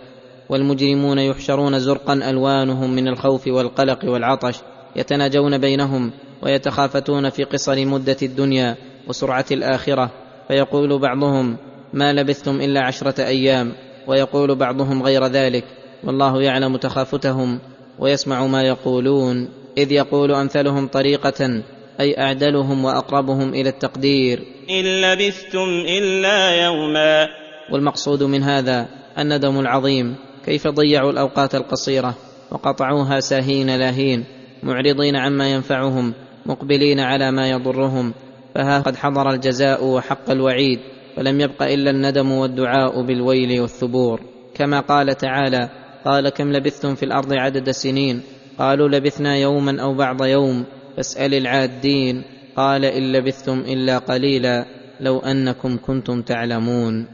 S3: والمجرمون يحشرون زرقا ألوانهم من الخوف والقلق والعطش يتناجون بينهم ويتخافتون في قصر مدة الدنيا وسرعة الآخرة فيقول بعضهم ما لبثتم إلا عشرة أيام ويقول بعضهم غير ذلك والله يعلم تخافتهم ويسمع ما يقولون إذ يقول أمثلهم طريقة أي أعدلهم وأقربهم إلى التقدير.
S2: إن لبثتم إلا يوما.
S3: والمقصود من هذا الندم العظيم كيف ضيعوا الأوقات القصيرة وقطعوها ساهين لاهين معرضين عما ينفعهم مقبلين على ما يضرهم فها قد حضر الجزاء وحق الوعيد فلم يبق إلا الندم والدعاء بالويل والثبور. كما قال تعالى قال كم لبثتم في الأرض عدد سنين؟ قالوا لبثنا يوما أو بعض يوم. فاسأل العادين قال إن لبثتم إلا قليلا لو أنكم كنتم تعلمون.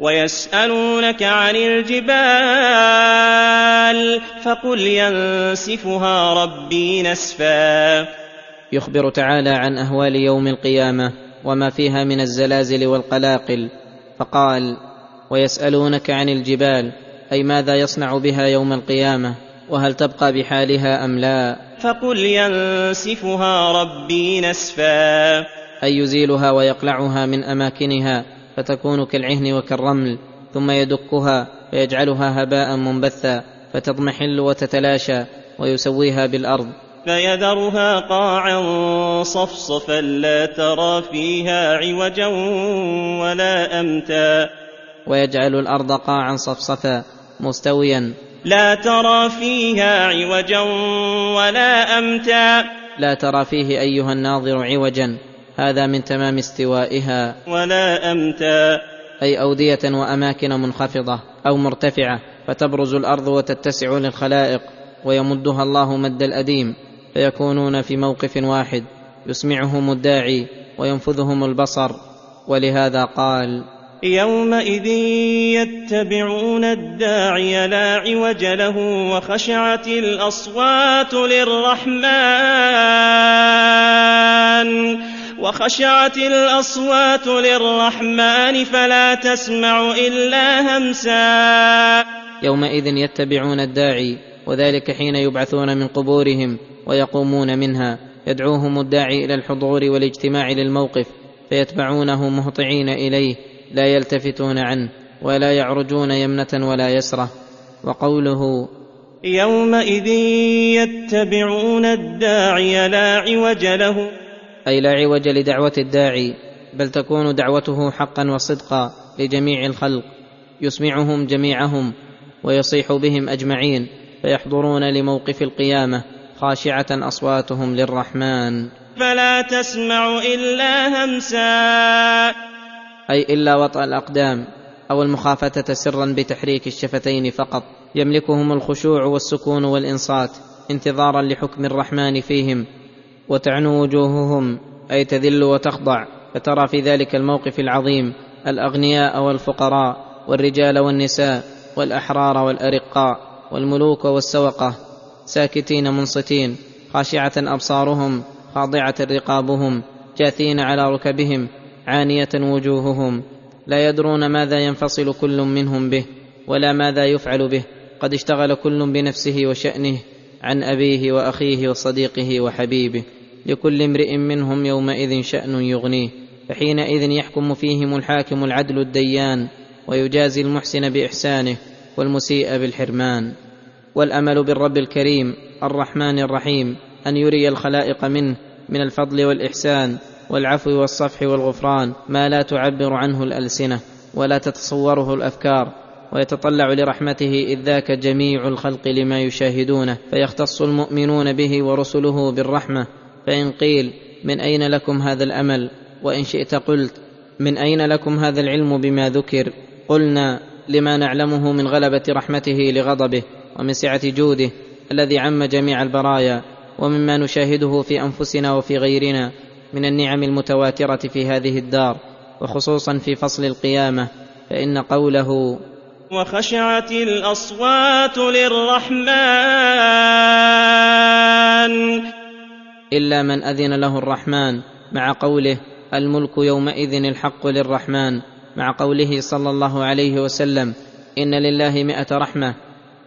S2: ويسألونك عن الجبال فقل ينسفها ربي نسفا.
S3: يخبر تعالى عن أهوال يوم القيامة وما فيها من الزلازل والقلاقل فقال ويسألونك عن الجبال أي ماذا يصنع بها يوم القيامة وهل تبقى بحالها أم لا؟
S2: فقل ينسفها ربي نسفا.
S3: أي يزيلها ويقلعها من أماكنها فتكون كالعهن وكالرمل ثم يدكها فيجعلها هباء منبثا فتضمحل وتتلاشى ويسويها بالأرض.
S2: فيذرها قاعا صفصفا لا ترى فيها عوجا ولا أمتا.
S3: ويجعل الأرض قاعا صفصفا مستويا
S2: لا ترى فيها عوجا ولا أمتا.
S3: لا ترى فيه أيها الناظر عوجا هذا من تمام استوائها.
S2: ولا أمتا.
S3: أي أودية وأماكن منخفضة أو مرتفعة فتبرز الأرض وتتسع للخلائق ويمدها الله مد الأديم فيكونون في موقف واحد يسمعهم الداعي وينفذهم البصر. ولهذا قال
S2: يومئذ يتبعون الداعي لا عوج له وخشعت الأصوات للرحمن وخشعت الأصوات للرحمن فلا تسمع إلا همسا.
S3: يومئذ يتبعون الداعي وذلك حين يبعثون من قبورهم ويقومون منها. يدعوهم الداعي إلى الحضور والاجتماع للموقف فيتبعونه مهطعين إليه. لا يلتفتون عنه ولا يعرجون يمنة ولا يسرة. وقوله
S2: يومئذ يتبعون الداعي لا عوج له.
S3: أي لا عوج لدعوة الداعي بل تكون دعوته حقا وصدقا لجميع الخلق. يسمعهم جميعهم ويصيح بهم أجمعين فيحضرون لموقف القيامة خاشعة أصواتهم للرحمن.
S2: فلا تسمع إلا همسا.
S3: أي إلا وطأ الأقدام أو المخافتة سرا بتحريك الشفتين فقط. يملكهم الخشوع والسكون والإنصات انتظارا لحكم الرحمن فيهم وتعنو وجوههم أي تذل وتخضع. فترى في ذلك الموقف العظيم الأغنياء والفقراء والرجال والنساء والأحرار والأرقاء والملوك والسوقة ساكتين منصتين خاشعة أبصارهم خاضعة رقابهم جاثين على ركبهم عانية وجوههم لا يدرون ماذا ينفصل كل منهم به ولا ماذا يفعل به. قد اشتغل كل بنفسه وشأنه عن أبيه وأخيه وصديقه وحبيبه. لكل امرئ منهم يومئذ شأن يغنيه. فحينئذ يحكم فيهم الحاكم العدل الديان ويجازي المحسن بإحسانه والمسيء بالحرمان. والأمل بالرب الكريم الرحمن الرحيم أن يري الخلائق منه من الفضل والإحسان. والعفو والصفح والغفران ما لا تعبر عنه الألسنة ولا تتصوره الأفكار ويتطلع لرحمته إذ ذاك جميع الخلق لما يشاهدونه فيختص المؤمنون به ورسله بالرحمة فإن قيل من أين لكم هذا الأمل وإن شئت قلت من أين لكم هذا العلم بما ذكر قلنا لما نعلمه من غلبة رحمته لغضبه ومن سعة جوده الذي عم جميع البرايا ومما نشاهده في أنفسنا وفي غيرنا من النعم المتواترة في هذه الدار وخصوصا في فصل القيامة فإن قوله
S2: وخشعت الأصوات للرحمن.
S3: إلا من أذن له الرحمن مع قوله الملك يومئذ الحق للرحمن مع قوله صلى الله عليه وسلم إن لله مائه رحمة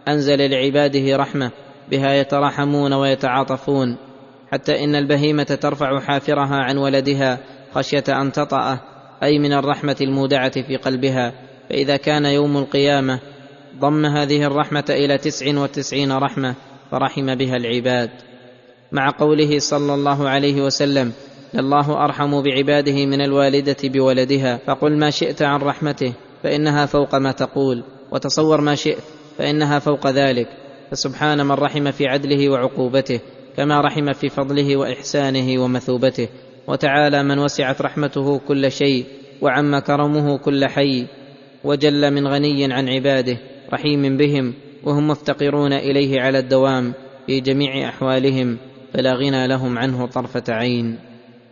S3: أنزل لعباده رحمة بها يتراحمون ويتعاطفون. حتى إن البهيمة ترفع حافرها عن ولدها خشية أن تطأه أي من الرحمة المودعة في قلبها. فإذا كان يوم القيامة ضم هذه الرحمة إلى تسع وتسعين رحمة فرحم بها العباد. مع قوله صلى الله عليه وسلم لله أرحم بعباده من الوالدة بولدها فقل ما شئت عن رحمته فإنها فوق ما تقول وتصور ما شئت فإنها فوق ذلك فسبحان من رحم في عدله وعقوبته. كما رحم في فضله وإحسانه ومثوبته وتعالى من وسعت رحمته كل شيء وعم كرمه كل حي وجل من غني عن عباده رحيم بهم وهم مفتقرون إليه على الدوام في جميع أحوالهم فلا غنى لهم عنه طرفة عين.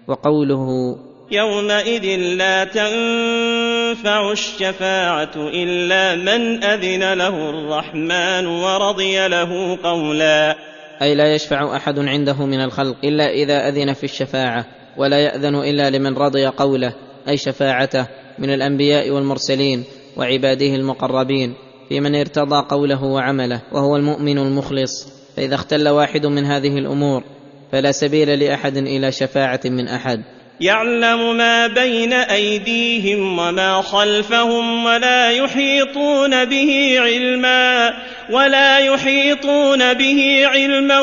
S3: وقوله
S2: يومئذ لا تنفع الشفاعة إلا من أذن له الرحمن ورضي له قولا
S3: أي لا يشفع أحد عنده من الخلق إلا إذا أذن في الشفاعة ولا يأذن إلا لمن رضي قوله أي شفاعته من الأنبياء والمرسلين وعباده المقربين في من ارتضى قوله وعمله وهو المؤمن المخلص. فإذا اختل واحد من هذه الأمور فلا سبيل لأحد إلى شفاعة من أحد.
S2: يعلم ما بين أيديهم وما خلفهم ولا يحيطون به علما ولا يحيطون به علما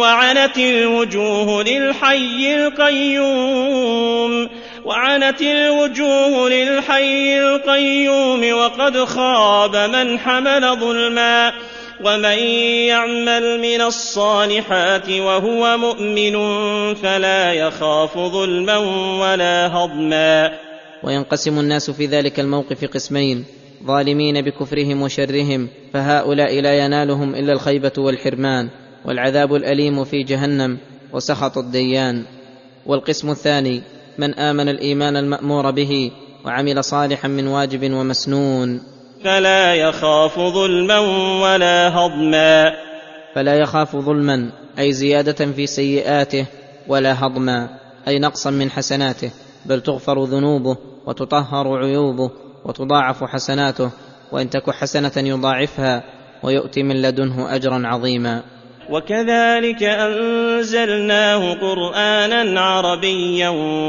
S2: وعنت الوجوه للحي القيوم وعنت الوجوه للحي القيوم وقد خاب من حمل ظلما ومن يعمل من الصالحات وهو مؤمن فلا يخاف ظلما ولا هضما.
S3: وينقسم الناس في ذلك الموقف قسمين ظالمين بكفرهم وشرهم فهؤلاء لا ينالهم إلا الخيبة والحرمان والعذاب الأليم في جهنم وسخط الديان. والقسم الثاني من آمن الإيمان المأمور به وعمل صالحا من واجب ومسنون.
S2: فلا يخاف ظلما ولا هضما.
S3: فلا يخاف ظلما أي زيادة في سيئاته ولا هضما أي نقصا من حسناته. بل تغفر ذنوبه وتطهر عيوبه وتضاعف حسناته. وإن تك حسنة يضاعفها ويؤتي من لدنه أجرا عظيما.
S2: وكذلك أنزلناه قرآنا عربيا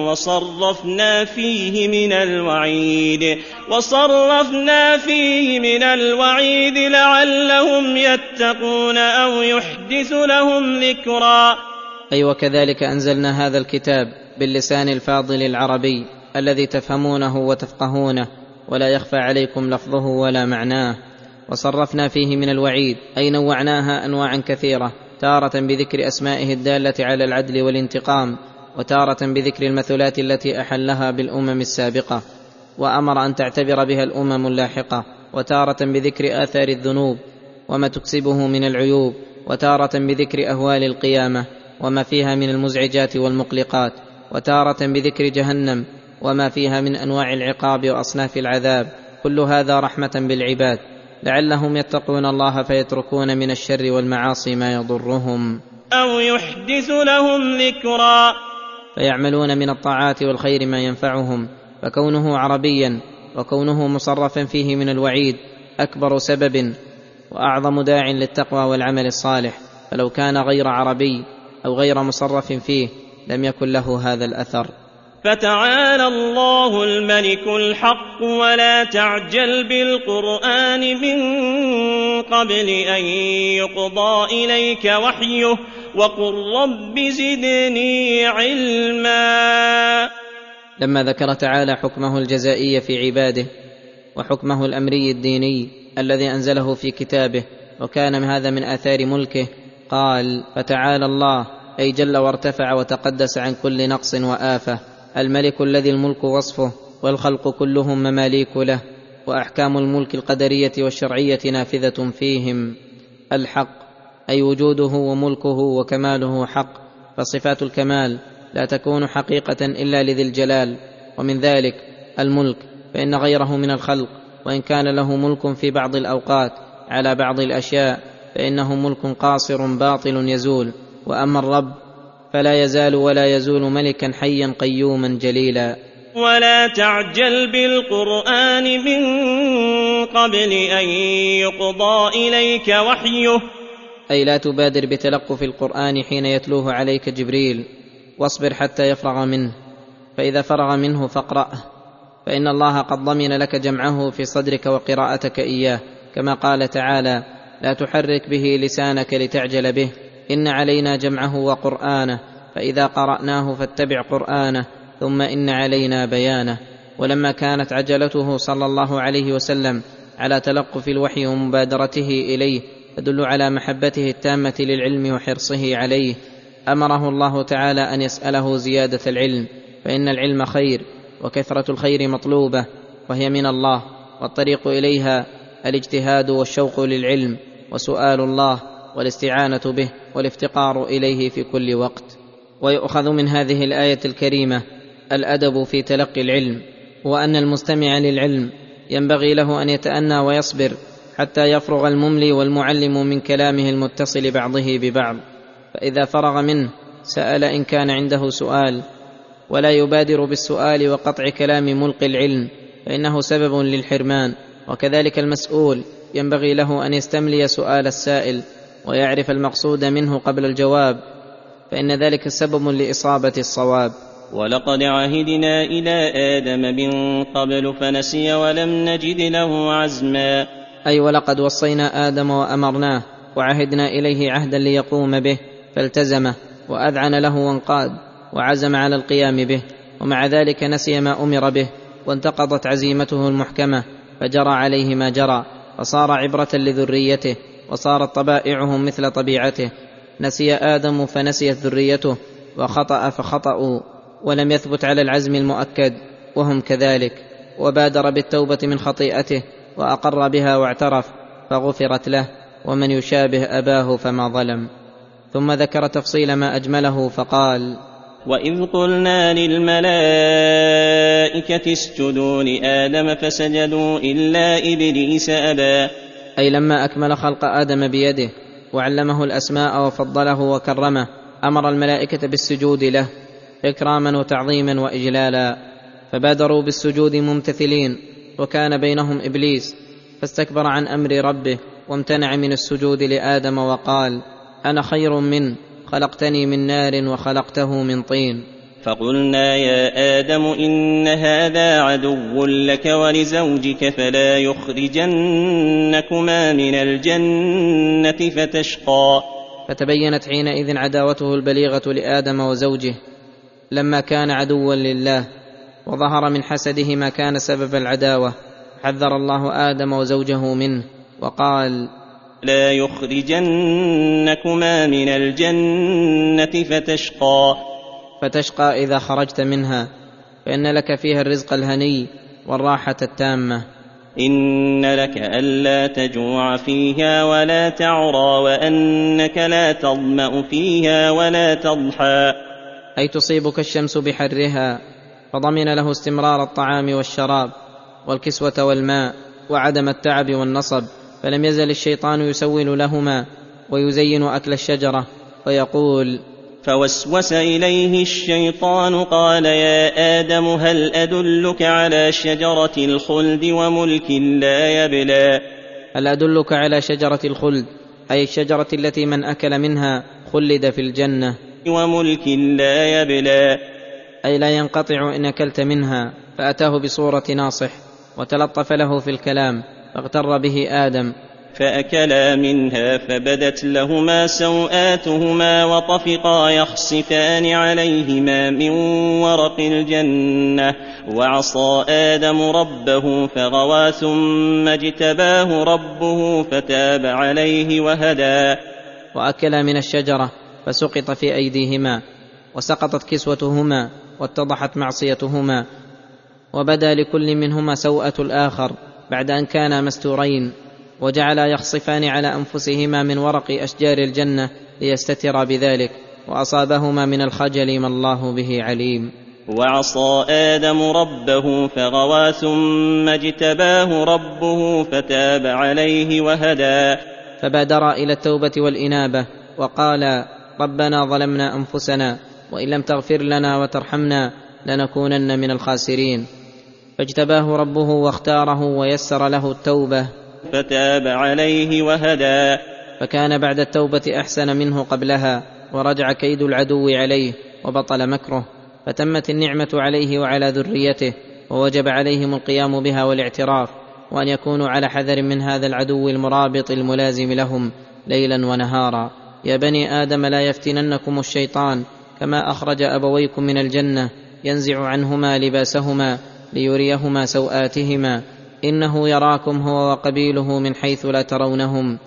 S2: وصرفنا فيه من الوعيد وصرفنا فيه من الوعيد لعلهم يتقون أو يحدث لهم ذكرا.
S3: أي وكذلك أنزلنا هذا الكتاب باللسان الفاضل العربي الذي تفهمونه وتفقهونه ولا يخفى عليكم لفظه ولا معناه. وصرفنا فيه من الوعيد أي نوعناها انواعا كثيرة تارة بذكر أسمائه الدالة على العدل والانتقام وتارة بذكر المثلات التي أحلها بالأمم السابقة وأمر أن تعتبر بها الأمم اللاحقة وتارة بذكر آثار الذنوب وما تكسبه من العيوب وتارة بذكر أهوال القيامة وما فيها من المزعجات والمقلقات وتارة بذكر جهنم وما فيها من أنواع العقاب وأصناف العذاب كل هذا رحمة بالعباد. لعلهم يتقون الله فيتركون من الشر والمعاصي ما يضرهم.
S2: أو يحدث لهم ذكرا.
S3: فيعملون من الطاعات والخير ما ينفعهم. فكونه عربيا وكونه مصرفا فيه من الوعيد أكبر سبب وأعظم داع للتقوى والعمل الصالح. فلو كان غير عربي أو غير مصرف فيه لم يكن له هذا الأثر.
S2: فتعالى الله الملك الحق ولا تعجل بالقرآن من قبل أن يقضى إليك وحيه وقل رب زدني علما.
S3: لما ذكر تعالى حكمه الجزائي في عباده وحكمه الأمري الديني الذي أنزله في كتابه وكان هذا من آثار ملكه قال فتعالى الله أي جل وارتفع وتقدس عن كل نقص وآفة. الملك الذي الملك وصفه والخلق كلهم مماليك له وأحكام الملك القدرية والشرعية نافذة فيهم. الحق أي وجوده وملكه وكماله حق فصفات الكمال لا تكون حقيقة إلا لذي الجلال. ومن ذلك الملك فإن غيره من الخلق وإن كان له ملك في بعض الأوقات على بعض الأشياء فإنه ملك قاصر باطل يزول. وأما الرب فلا يزال ولا يزول ملكا حيا قيوما جليلا.
S2: ولا تعجل بالقرآن من قبل أن يقضى إليك وحيه.
S3: أي لا تبادر بتلقف القرآن حين يتلوه عليك جبريل. واصبر حتى يفرغ منه. فإذا فرغ منه فاقراه فإن الله قد ضمن لك جمعه في صدرك وقراءتك إياه. كما قال تعالى لا تحرك به لسانك لتعجل به. إن علينا جمعه وقرآنه فإذا قرأناه فاتبع قرآنه ثم إن علينا بيانه. ولما كانت عجلته صلى الله عليه وسلم على تلقف الوحي ومبادرته إليه تدل على محبته التامة للعلم وحرصه عليه أمره الله تعالى أن يسأله زيادة العلم فإن العلم خير وكثرة الخير مطلوبة وهي من الله والطريق إليها الإجتهاد والشوق للعلم وسؤال الله والاستعانة به والافتقار إليه في كل وقت. ويؤخذ من هذه الآية الكريمة الأدب في تلقي العلم وأن المستمع للعلم ينبغي له أن يتأنى ويصبر حتى يفرغ المملي والمعلم من كلامه المتصل بعضه ببعض. فإذا فرغ منه سأل إن كان عنده سؤال. ولا يبادر بالسؤال وقطع كلام ملقي العلم فإنه سبب للحرمان. وكذلك المسؤول ينبغي له أن يستملي سؤال السائل ويعرف المقصود منه قبل الجواب فإن ذلك سبب لإصابة الصواب.
S2: ولقد عهدنا إلى آدم من قبل فنسي ولم نجد له عزما.
S3: أي ولقد وصينا آدم وأمرناه وعهدنا إليه عهدا ليقوم به فالتزمه وأذعن له وانقاد وعزم على القيام به ومع ذلك نسي ما أمر به وانتقضت عزيمته المحكمة فجرى عليه ما جرى فصار عبرة لذريته. وصارت طبائعهم مثل طبيعته. نسي آدم فنسيت ذريته وخطأ فخطأوا ولم يثبت على العزم المؤكد وهم كذلك. وبادر بالتوبة من خطيئته وأقر بها واعترف فغفرت له ومن يشابه أباه فما ظلم. ثم ذكر تفصيل ما أجمله فقال
S2: وإذ قلنا للملائكة اسجدوا لآدم فسجدوا إلا إبليس أبى.
S3: أي لما أكمل خلق آدم بيده وعلمه الأسماء وفضله وكرمه أمر الملائكة بالسجود له إكراما وتعظيما وإجلالا. فبادروا بالسجود ممتثلين وكان بينهم إبليس فاستكبر عن أمر ربه وامتنع من السجود لآدم وقال أنا خير منه خلقتني من نار وخلقته من طين.
S2: فقلنا يا آدم إن هذا عدو لك ولزوجك فلا يخرجنكما من الجنة فتشقى.
S3: فتبينت حينئذ عداوته البليغة لآدم وزوجه لما كان عدوا لله وظهر من حسده ما كان سبب العداوة حذر الله آدم وزوجه منه وقال
S2: لا يخرجنكما من الجنة فتشقى.
S3: فتشقى إذا خرجت منها فإن لك فيها الرزق الهني والراحة التامة.
S2: إن لك ألا تجوع فيها ولا تعرى وأنك لا تظمأ فيها ولا تضحى.
S3: أي تصيبك الشمس بحرها فضمن له استمرار الطعام والشراب والكسوة والماء وعدم التعب والنصب فلم يزل الشيطان يسول لهما ويزين أكل الشجرة ويقول
S2: فوسوس إليه الشيطان قال يا آدم هل أدلك على شجرة الخلد وملك لا يبلى؟
S3: هل أدلك على شجرة الخلد؟ أي الشجرة التي من أكل منها خلد في الجنة.
S2: وملك لا يبلى.
S3: أي لا ينقطع إن أكلت منها فأتاه بصورة ناصح وتلطف له في الكلام فاغتر به آدم.
S2: فأكلا منها فبدت لهما سوآتهما وطفقا يخصفان عليهما من ورق الجنة وعصى آدم ربه فغوى ثم اجتباه ربه فتاب عليه وهدى.
S3: وأكلا من الشجرة فسقط في أيديهما وسقطت كسوتهما واتضحت معصيتهما وبدا لكل منهما سوءة الآخر بعد أن كانا مستورين. وجعلا يخصفان على أنفسهما من ورق أشجار الجنة ليستترا بذلك وأصابهما من الخجل ما الله به عليم.
S2: وعصى آدم ربه فغوى ثم اجتباه ربه فتاب عليه وهدى.
S3: فبادرا إلى التوبة والإنابة وقالا ربنا ظلمنا أنفسنا وإن لم تغفر لنا وترحمنا لنكونن من الخاسرين. فاجتباه ربه واختاره ويسر له التوبة.
S2: فتاب عليه وهدى.
S3: فكان بعد التوبة أحسن منه قبلها ورجع كيد العدو عليه وبطل مكره. فتمت النعمة عليه وعلى ذريته ووجب عليهم القيام بها والاعتراف وأن يكونوا على حذر من هذا العدو المرابط الملازم لهم ليلا ونهارا. يا بني آدم لا يفتننكم الشيطان كما أخرج أبويكم من الجنة ينزع عنهما لباسهما ليريهما سوآتهما. إنه يراكم هو وقبيله من حيث لا ترونهم.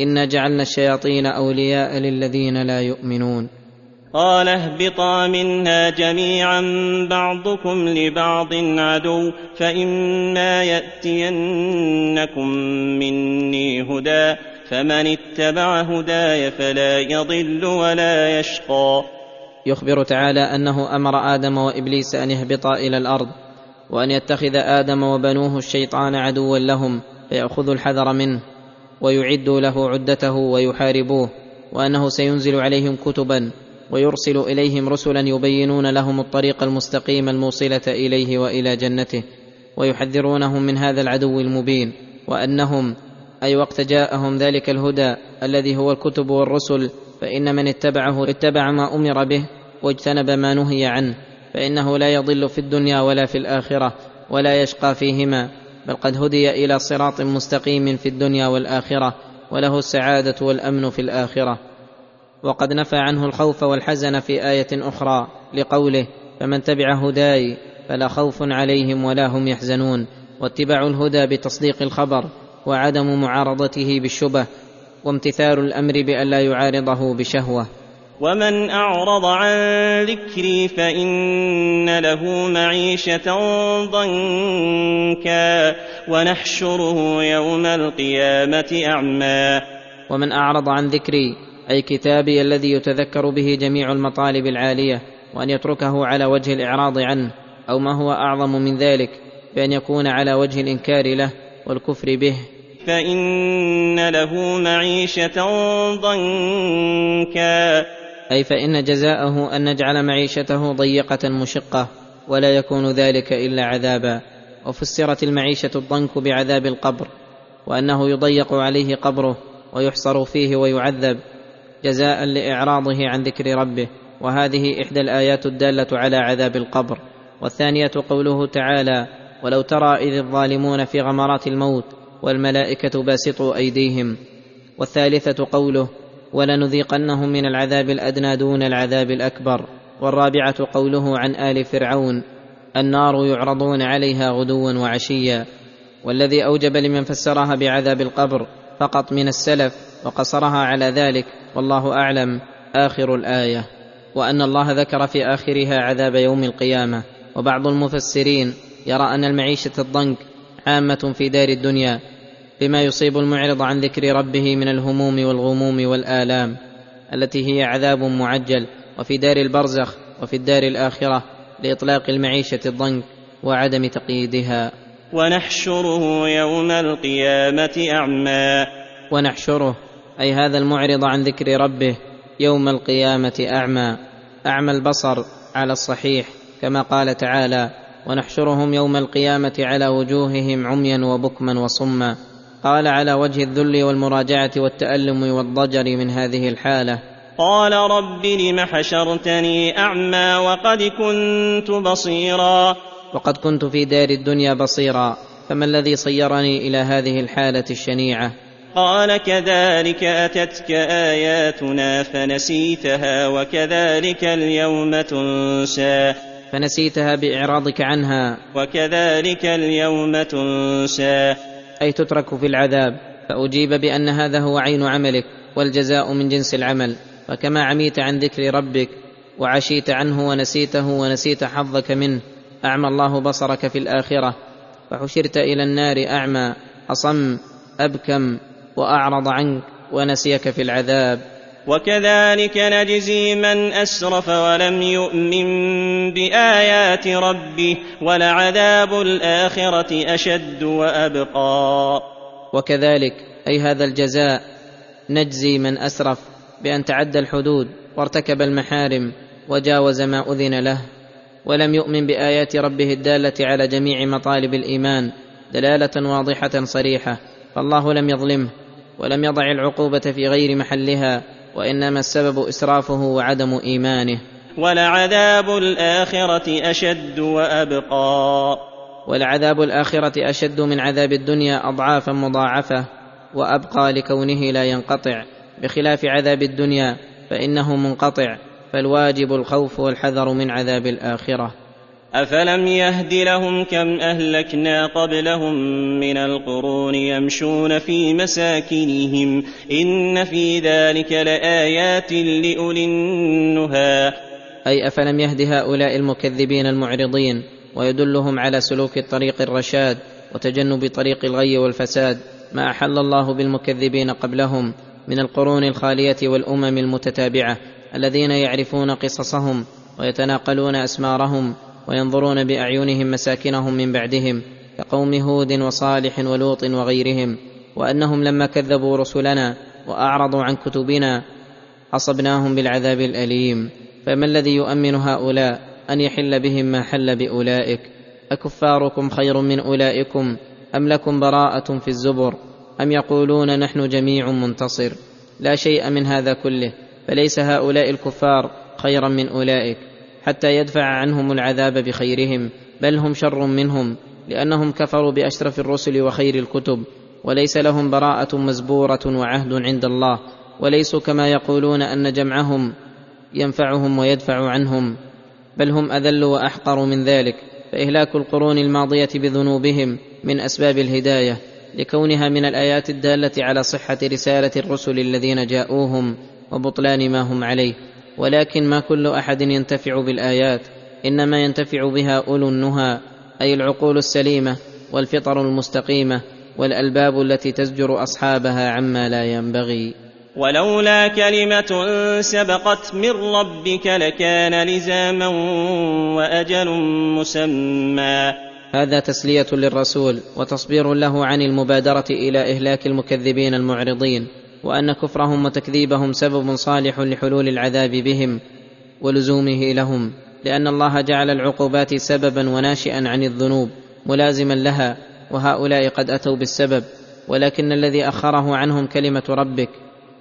S3: انا جعلنا الشياطين أولياء للذين لا يؤمنون.
S2: قال اهبطا منها جميعا بعضكم لبعض عدو فإما يأتينكم مني هدى فمن اتبع هداي فلا يضل ولا يشقى.
S3: يخبر تعالى أنه أمر آدم وإبليس أن يهبطا إلى الأرض. وأن يتخذ آدم وبنوه الشيطان عدوا لهم فياخذوا الحذر منه ويعدوا له عدته ويحاربوه وأنه سينزل عليهم كتبا ويرسل إليهم رسلا يبينون لهم الطريق المستقيم الموصلة إليه وإلى جنته ويحذرونهم من هذا العدو المبين وأنهم أي وقت جاءهم ذلك الهدى الذي هو الكتب والرسل فإن من اتبعه اتبع ما أمر به واجتنب ما نهي عنه. فإنه لا يضل في الدنيا ولا في الآخرة ولا يشقى فيهما بل قد هدي إلى صراط مستقيم في الدنيا والآخرة وله السعادة والأمن في الآخرة. وقد نفى عنه الخوف والحزن في آية أخرى لقوله فمن تبع هداي فلا خوف عليهم ولا هم يحزنون واتباع الهدى بتصديق الخبر وعدم معارضته بالشبه وامتثال الأمر بأن لا يعارضه بشهوة.
S2: ومن اعرض عن ذكري فان له معيشه ضنكا ونحشره يوم القيامه اعمى.
S3: ومن اعرض عن ذكري أي كتابي الذي يتذكر به جميع المطالب العاليه وان يتركه على وجه الاعراض عنه أو ما هو اعظم من ذلك بان يكون على وجه الانكار له والكفر به.
S2: فان له معيشه ضنكا
S3: أي فإن جزاءه أن نجعل معيشته ضيقة مشقة ولا يكون ذلك إلا عذابا. وفسرت المعيشة الضنك بعذاب القبر وأنه يضيق عليه قبره ويحصر فيه ويعذب جزاء لإعراضه عن ذكر ربه. وهذه إحدى الآيات الدالة على عذاب القبر. والثانية قوله تعالى ولو ترى إذ الظالمون في غمرات الموت والملائكة باسطوا أيديهم والثالثة قوله ولنذيقنهم من العذاب الأدنى دون العذاب الأكبر. والرابعة قوله عن آل فرعون النار يعرضون عليها غدوا وعشيا. والذي أوجب لمن فسرها بعذاب القبر فقط من السلف وقصرها على ذلك والله أعلم. آخر الآية. وأن الله ذكر في آخرها عذاب يوم القيامة. وبعض المفسرين يرى أن المعيشة الضنك عامة في دار الدنيا. بما يصيب المعرض عن ذكر ربه من الهموم والغموم والآلام التي هي عذاب معجل وفي دار البرزخ وفي الدار الآخرة لإطلاق المعيشة الضنك وعدم تقييدها.
S2: ونحشره يوم القيامة أعمى.
S3: ونحشره أي هذا المعرض عن ذكر ربه يوم القيامة أعمى. أعمى البصر على الصحيح كما قال تعالى ونحشرهم يوم القيامة على وجوههم عميا وبكما وصما قال على وجه الذل والمراجعة والتألم والضجر من هذه الحالة.
S2: قال رب لم حشرتني أعمى وقد كنت بصيرا.
S3: وقد كنت في دار الدنيا بصيرا. فما الذي صيرني إلى هذه الحالة الشنيعة؟
S2: قال كذلك أتتك آياتنا فنسيتها وكذلك اليوم تنسى.
S3: فنسيتها بإعراضك عنها.
S2: وكذلك اليوم تنسى.
S3: أي تترك في العذاب فأجيب بأن هذا هو عين عملك والجزاء من جنس العمل. فكما عميت عن ذكر ربك وعشيت عنه ونسيته ونسيت حظك منه أعمى الله بصرك في الآخرة. فحشرت إلى النار أعمى أصم أبكم وأعرض عنك ونسيك في العذاب.
S2: وكذلك نجزي من أسرف ولم يؤمن بآيات ربه ولعذاب الآخرة أشد وأبقى.
S3: وكذلك أي هذا الجزاء نجزي من أسرف بأن تعدى الحدود وارتكب المحارم وجاوز ما أذن له ولم يؤمن بآيات ربه الدالة على جميع مطالب الإيمان دلالة واضحة صريحة فالله لم يظلمه ولم يضع العقوبة في غير محلها. وإنما السبب إسرافه وعدم إيمانه.
S2: ولعذاب الآخرة أشد وأبقى.
S3: ولعذاب الآخرة أشد من عذاب الدنيا أضعافا مضاعفة وأبقى لكونه لا ينقطع. بخلاف عذاب الدنيا فإنه منقطع فالواجب الخوف والحذر من عذاب الآخرة.
S2: افلم يهد لهم كم اهلكنا قبلهم من القرون يمشون في مساكنهم ان في ذلك لايات لاولي النهى.
S3: أي افلم يهد هؤلاء المكذبين المعرضين ويدلهم على سلوك الطريق الرشاد وتجنب طريق الغي والفساد ما احل الله بالمكذبين قبلهم من القرون الخاليه والامم المتتابعه الذين يعرفون قصصهم ويتناقلون اسمارهم وينظرون بأعينهم مساكنهم من بعدهم كقوم هود وصالح ولوط وغيرهم وأنهم لما كذبوا رسلنا وأعرضوا عن كتبنا اصبناهم بالعذاب الأليم. فما الذي يؤمن هؤلاء أن يحل بهم ما حل بأولئك؟ أكفاركم خير من أولئكم أم لكم براءة في الزبر؟ أم يقولون نحن جميع منتصر؟ لا شيء من هذا كله فليس هؤلاء الكفار خيرا من أولئك. حتى يدفع عنهم العذاب بخيرهم بل هم شر منهم لأنهم كفروا بأشرف الرسل وخير الكتب وليس لهم براءة مزبورة وعهد عند الله وليسوا كما يقولون أن جمعهم ينفعهم ويدفع عنهم بل هم أذل وأحقر من ذلك فإهلاك القرون الماضية بذنوبهم من أسباب الهداية لكونها من الآيات الدالة على صحة رسالة الرسل الذين جاءوهم وبطلان ما هم عليه. ولكن ما كل أحد ينتفع بالآيات إنما ينتفع بها أولو النهى أي العقول السليمة والفطر المستقيمة والألباب التي تزجر أصحابها عما لا ينبغي.
S2: ولولا كلمة سبقت من ربك لكان لزاما وأجل مسمى.
S3: هذا تسلية للرسول وتصبير له عن المبادرة إلى إهلاك المكذبين المعرضين. وأن كفرهم وتكذيبهم سبب صالح لحلول العذاب بهم ولزومه لهم لأن الله جعل العقوبات سببا وناشئا عن الذنوب ملازما لها وهؤلاء قد أتوا بالسبب ولكن الذي أخره عنهم كلمة ربك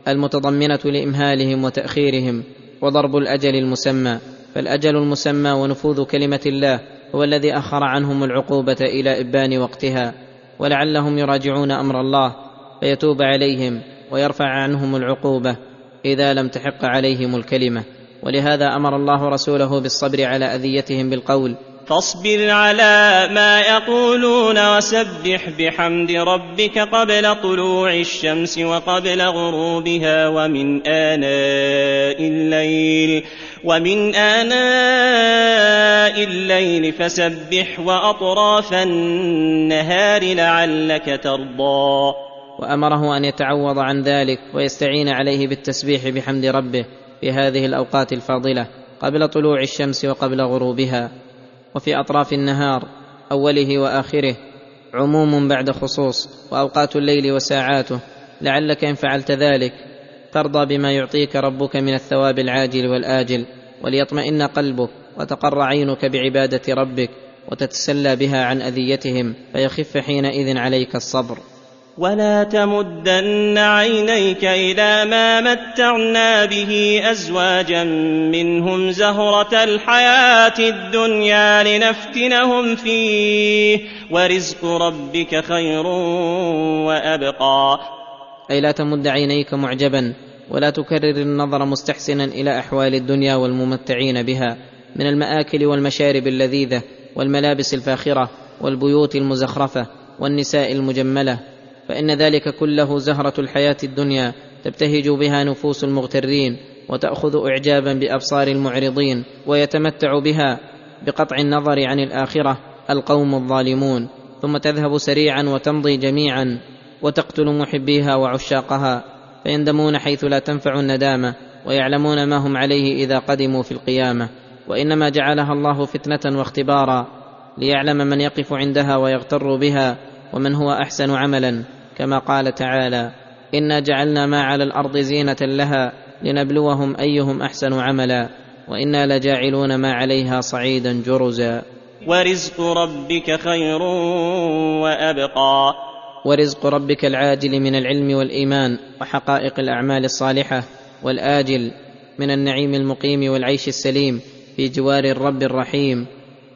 S3: المتضمنة لإمهالهم وتأخيرهم وضرب الأجل المسمى فالأجل المسمى ونفوذ كلمة الله هو الذي أخر عنهم العقوبة إلى إبان وقتها ولعلهم يراجعون أمر الله فيتوب عليهم ويرفع عنهم العقوبة إذا لم تحق عليهم الكلمة. ولهذا أمر الله رسوله بالصبر على أذيتهم بالقول.
S2: فاصبر على ما يقولون وسبح بحمد ربك قبل طلوع الشمس وقبل غروبها ومن آناء الليل ومن آناء الليل فسبح وأطراف النهار لعلك ترضى.
S3: وأمره أن يتعوض عن ذلك ويستعين عليه بالتسبيح بحمد ربه في هذه الأوقات الفاضلة قبل طلوع الشمس وقبل غروبها. وفي أطراف النهار أوله وآخره عموم بعد خصوص وأوقات الليل وساعاته. لعلك إن فعلت ذلك ترضى بما يعطيك ربك من الثواب العاجل والآجل وليطمئن قلبك وتقر عينك بعبادة ربك وتتسلى بها عن أذيتهم فيخف حينئذ عليك الصبر.
S2: ولا تمدن عينيك إلى ما متعنا به ازواجا منهم زهره الحياة الدنيا لنفتنهم فيه ورزق ربك خير وابقى.
S3: أي لا تمد عينيك معجبا ولا تكرر النظر مستحسنا إلى أحوال الدنيا والممتعين بها من المآكل والمشارب اللذيذة والملابس الفاخرة والبيوت المزخرفة والنساء المجملة فإن ذلك كله زهرة الحياة الدنيا تبتهج بها نفوس المغترين وتأخذ اعجابا بأبصار المعرضين ويتمتع بها بقطع النظر عن الآخرة القوم الظالمون ثم تذهب سريعا وتمضي جميعا وتقتل محبيها وعشاقها فيندمون حيث لا تنفع الندامة ويعلمون ما هم عليه إذا قدموا في القيامة. وإنما جعلها الله فتنة واختبارا ليعلم من يقف عندها ويغتر بها ومن هو أحسن عملا. كما قال تعالى إنا جعلنا ما على الأرض زينة لها لنبلوهم أيهم أحسن عملا وإنا لجاعلون ما عليها صعيدا جرزا.
S2: ورزق ربك خير وأبقى.
S3: ورزق ربك العاجل من العلم والإيمان وحقائق الأعمال الصالحة والآجل من النعيم المقيم والعيش السليم في جوار الرب الرحيم.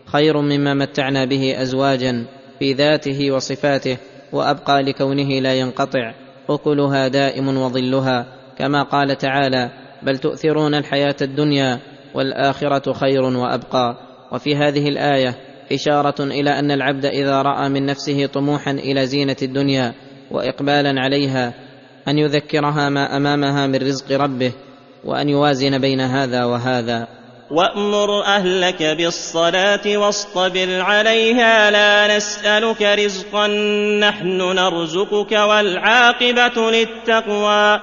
S3: خير مما متعنا به أزواجا في ذاته وصفاته وأبقى لكونه لا ينقطع. أكلها دائم وظلها. كما قال تعالى بل تؤثرون الحياة الدنيا والآخرة خير وأبقى. وفي هذه الآية إشارة إلى أن العبد إذا رأى من نفسه طموحا إلى زينة الدنيا واقبالا عليها أن يذكرها ما أمامها من رزق ربه وأن يوازن بين هذا وهذا.
S2: وامر اهلك بالصلاه واصطبر عليها لا نسالك رزقا نحن نرزقك والعاقبه للتقوى.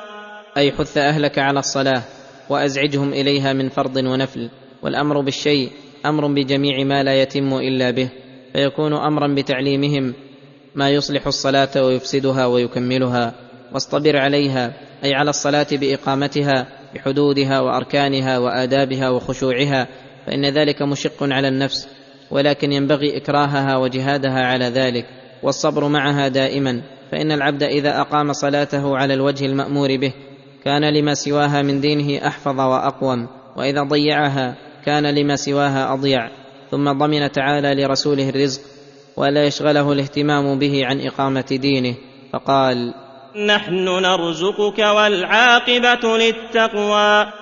S3: أي حث أهلك على الصلاة وأزعجهم إليها من فرض ونفل والأمر بالشيء أمر بجميع ما لا يتم إلا به فيكون أمرا بتعليمهم ما يصلح الصلاة ويفسدها ويكملها واصطبر عليها أي على الصلاة بإقامتها بحدودها وأركانها وآدابها وخشوعها فإن ذلك مشق على النفس ولكن ينبغي إكراهها وجهادها على ذلك والصبر معها دائما فإن العبد إذا أقام صلاته على الوجه المأمور به كان لما سواها من دينه أحفظ وأقوم وإذا ضيعها كان لما سواها أضيع ثم ضمن تعالى لرسوله الرزق ولا يشغله الاهتمام به عن إقامة دينه فقال
S2: نحن نرزقك والعاقبة للتقوى.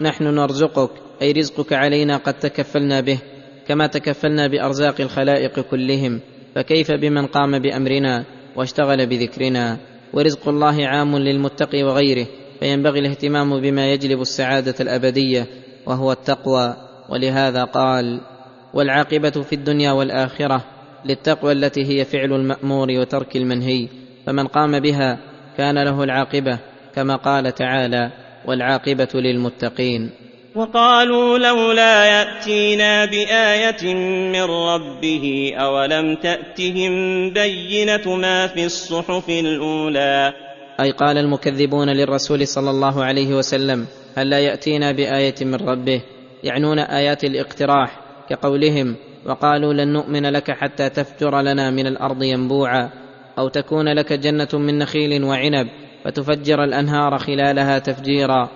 S3: نحن نرزقك أي رزقك علينا قد تكفلنا به كما تكفلنا بأرزاق الخلائق كلهم. فكيف بمن قام بأمرنا واشتغل بذكرنا؟ ورزق الله عام للمتقي وغيره فينبغي الاهتمام بما يجلب السعادة الأبدية وهو التقوى. ولهذا قال والعاقبة في الدنيا والآخرة للتقوى التي هي فعل المأمور وترك المنهي. فمن قام بها كان له العاقبة كما قال تعالى والعاقبة للمتقين.
S2: وقالوا لولا يأتينا بآية من ربه أولم تأتهم بينة ما في الصحف الأولى؟
S3: أي قال المكذبون للرسول صلى الله عليه وسلم هل لا يأتينا بآية من ربه؟ يعنون آيات الاقتراح كقولهم وقالوا لن نؤمن لك حتى تفجر لنا من الأرض ينبوعا. أو تكون لك جنة من نخيل وعنب فتفجر الأنهار خلالها تفجيرا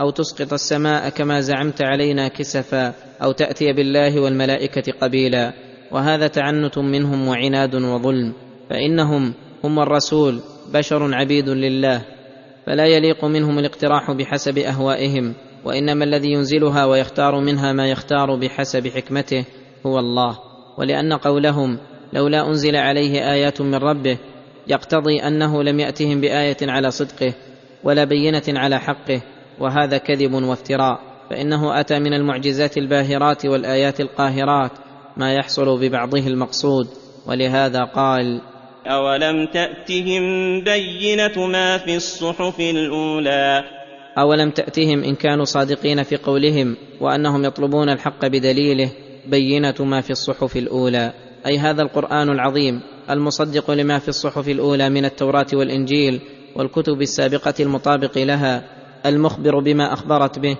S3: أو تسقط السماء كما زعمت علينا كسفا أو تأتي بالله والملائكة قبيلا وهذا تعنت منهم وعناد وظلم فإنهم هم الرسول بشر عبيد لله فلا يليق منهم الاقتراح بحسب أهوائهم وإنما الذي ينزلها ويختار منها ما يختار بحسب حكمته هو الله ولأن قولهم لولا أنزل عليه آيات من ربه يقتضي أنه لم يأتهم بآية على صدقه ولا بينة على حقه وهذا كذب وافتراء. فإنه أتى من المعجزات الباهرات والآيات القاهرات ما يحصل ببعضه المقصود. ولهذا قال
S2: اولم تاتهم بينه ما في الصحف الاولى؟
S3: اولم تاتهم ان كانوا صادقين في قولهم وانهم يطلبون الحق بدليله بينه ما في الصحف الاولى. أي هذا القرآن العظيم المصدق لما في الصحف الأولى من التوراة والإنجيل والكتب السابقة المطابق لها المخبر بما أخبرت به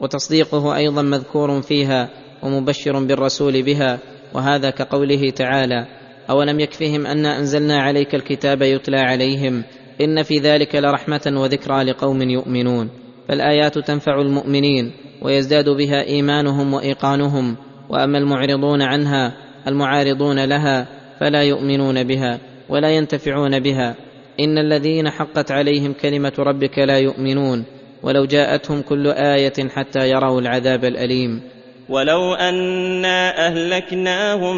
S3: وتصديقه أيضا مذكور فيها ومبشر بالرسول بها وهذا كقوله تعالى أولم يكفهم انا أنزلنا عليك الكتاب يتلى عليهم إن في ذلك لرحمة وذكرى لقوم يؤمنون. فالآيات تنفع المؤمنين ويزداد بها إيمانهم وإيقانهم وأما المعرضون عنها المعارضون لها فلا يؤمنون بها ولا ينتفعون بها. إن الذين حقت عليهم كلمة ربك لا يؤمنون. ولو جاءتهم كل آية حتى يروا العذاب الأليم.
S2: ولو أنا أهلكناهم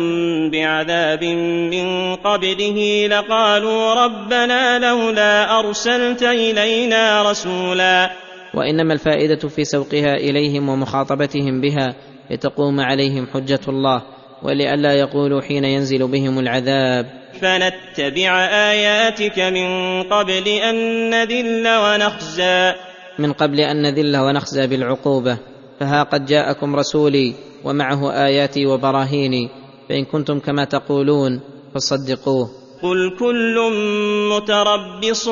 S2: بعذاب من قبله لقالوا ربنا لولا أرسلت إلينا رسولا.
S3: وإنما الفائدة في سوقها إليهم ومخاطبتهم بها لتقوم عليهم حجة الله. ولئلا يقولوا حين ينزل بهم العذاب.
S2: فنتبع آياتك من قبل أن نذل ونخزى.
S3: من قبل أن نذل ونخزى بالعقوبة. فها قد جاءكم رسولي ومعه آياتي وبراهيني. فإن كنتم كما تقولون فصدقوه.
S2: قل كل متربص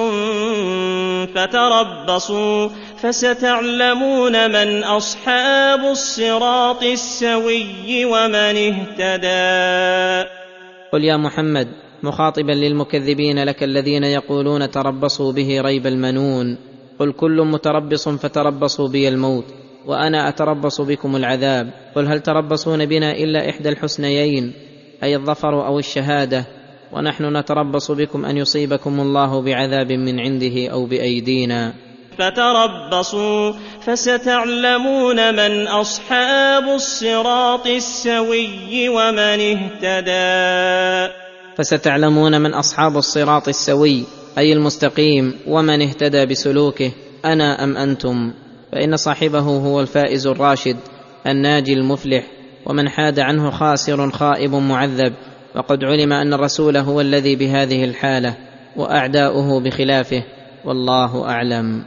S2: فتربصوا فستعلمون من اصحاب الصراط السوي ومن اهتدى
S3: قل يا محمد مخاطبا للمكذبين لك الذين يقولون تربصوا به ريب المنون قل كل متربص فتربصوا بي الموت وأنا اتربص بكم العذاب قل هل تربصون بنا الا احدى الحسنيين اي الظفر أو الشهاده ونحن نتربص بكم أن يصيبكم الله بعذاب من عنده أو بأيدينا.
S2: فتربصوا فستعلمون من أصحاب الصراط السوي ومن اهتدى.
S3: فستعلمون من أصحاب الصراط السوي أي المستقيم ومن اهتدى بسلوكه أنا أم أنتم؟ فإن صاحبه هو الفائز الراشد الناجي المفلح ومن حاد عنه خاسر خائب معذب. وقد علم أن الرسول هو الذي بهذه الحالة وأعداؤه بخلافه والله أعلم.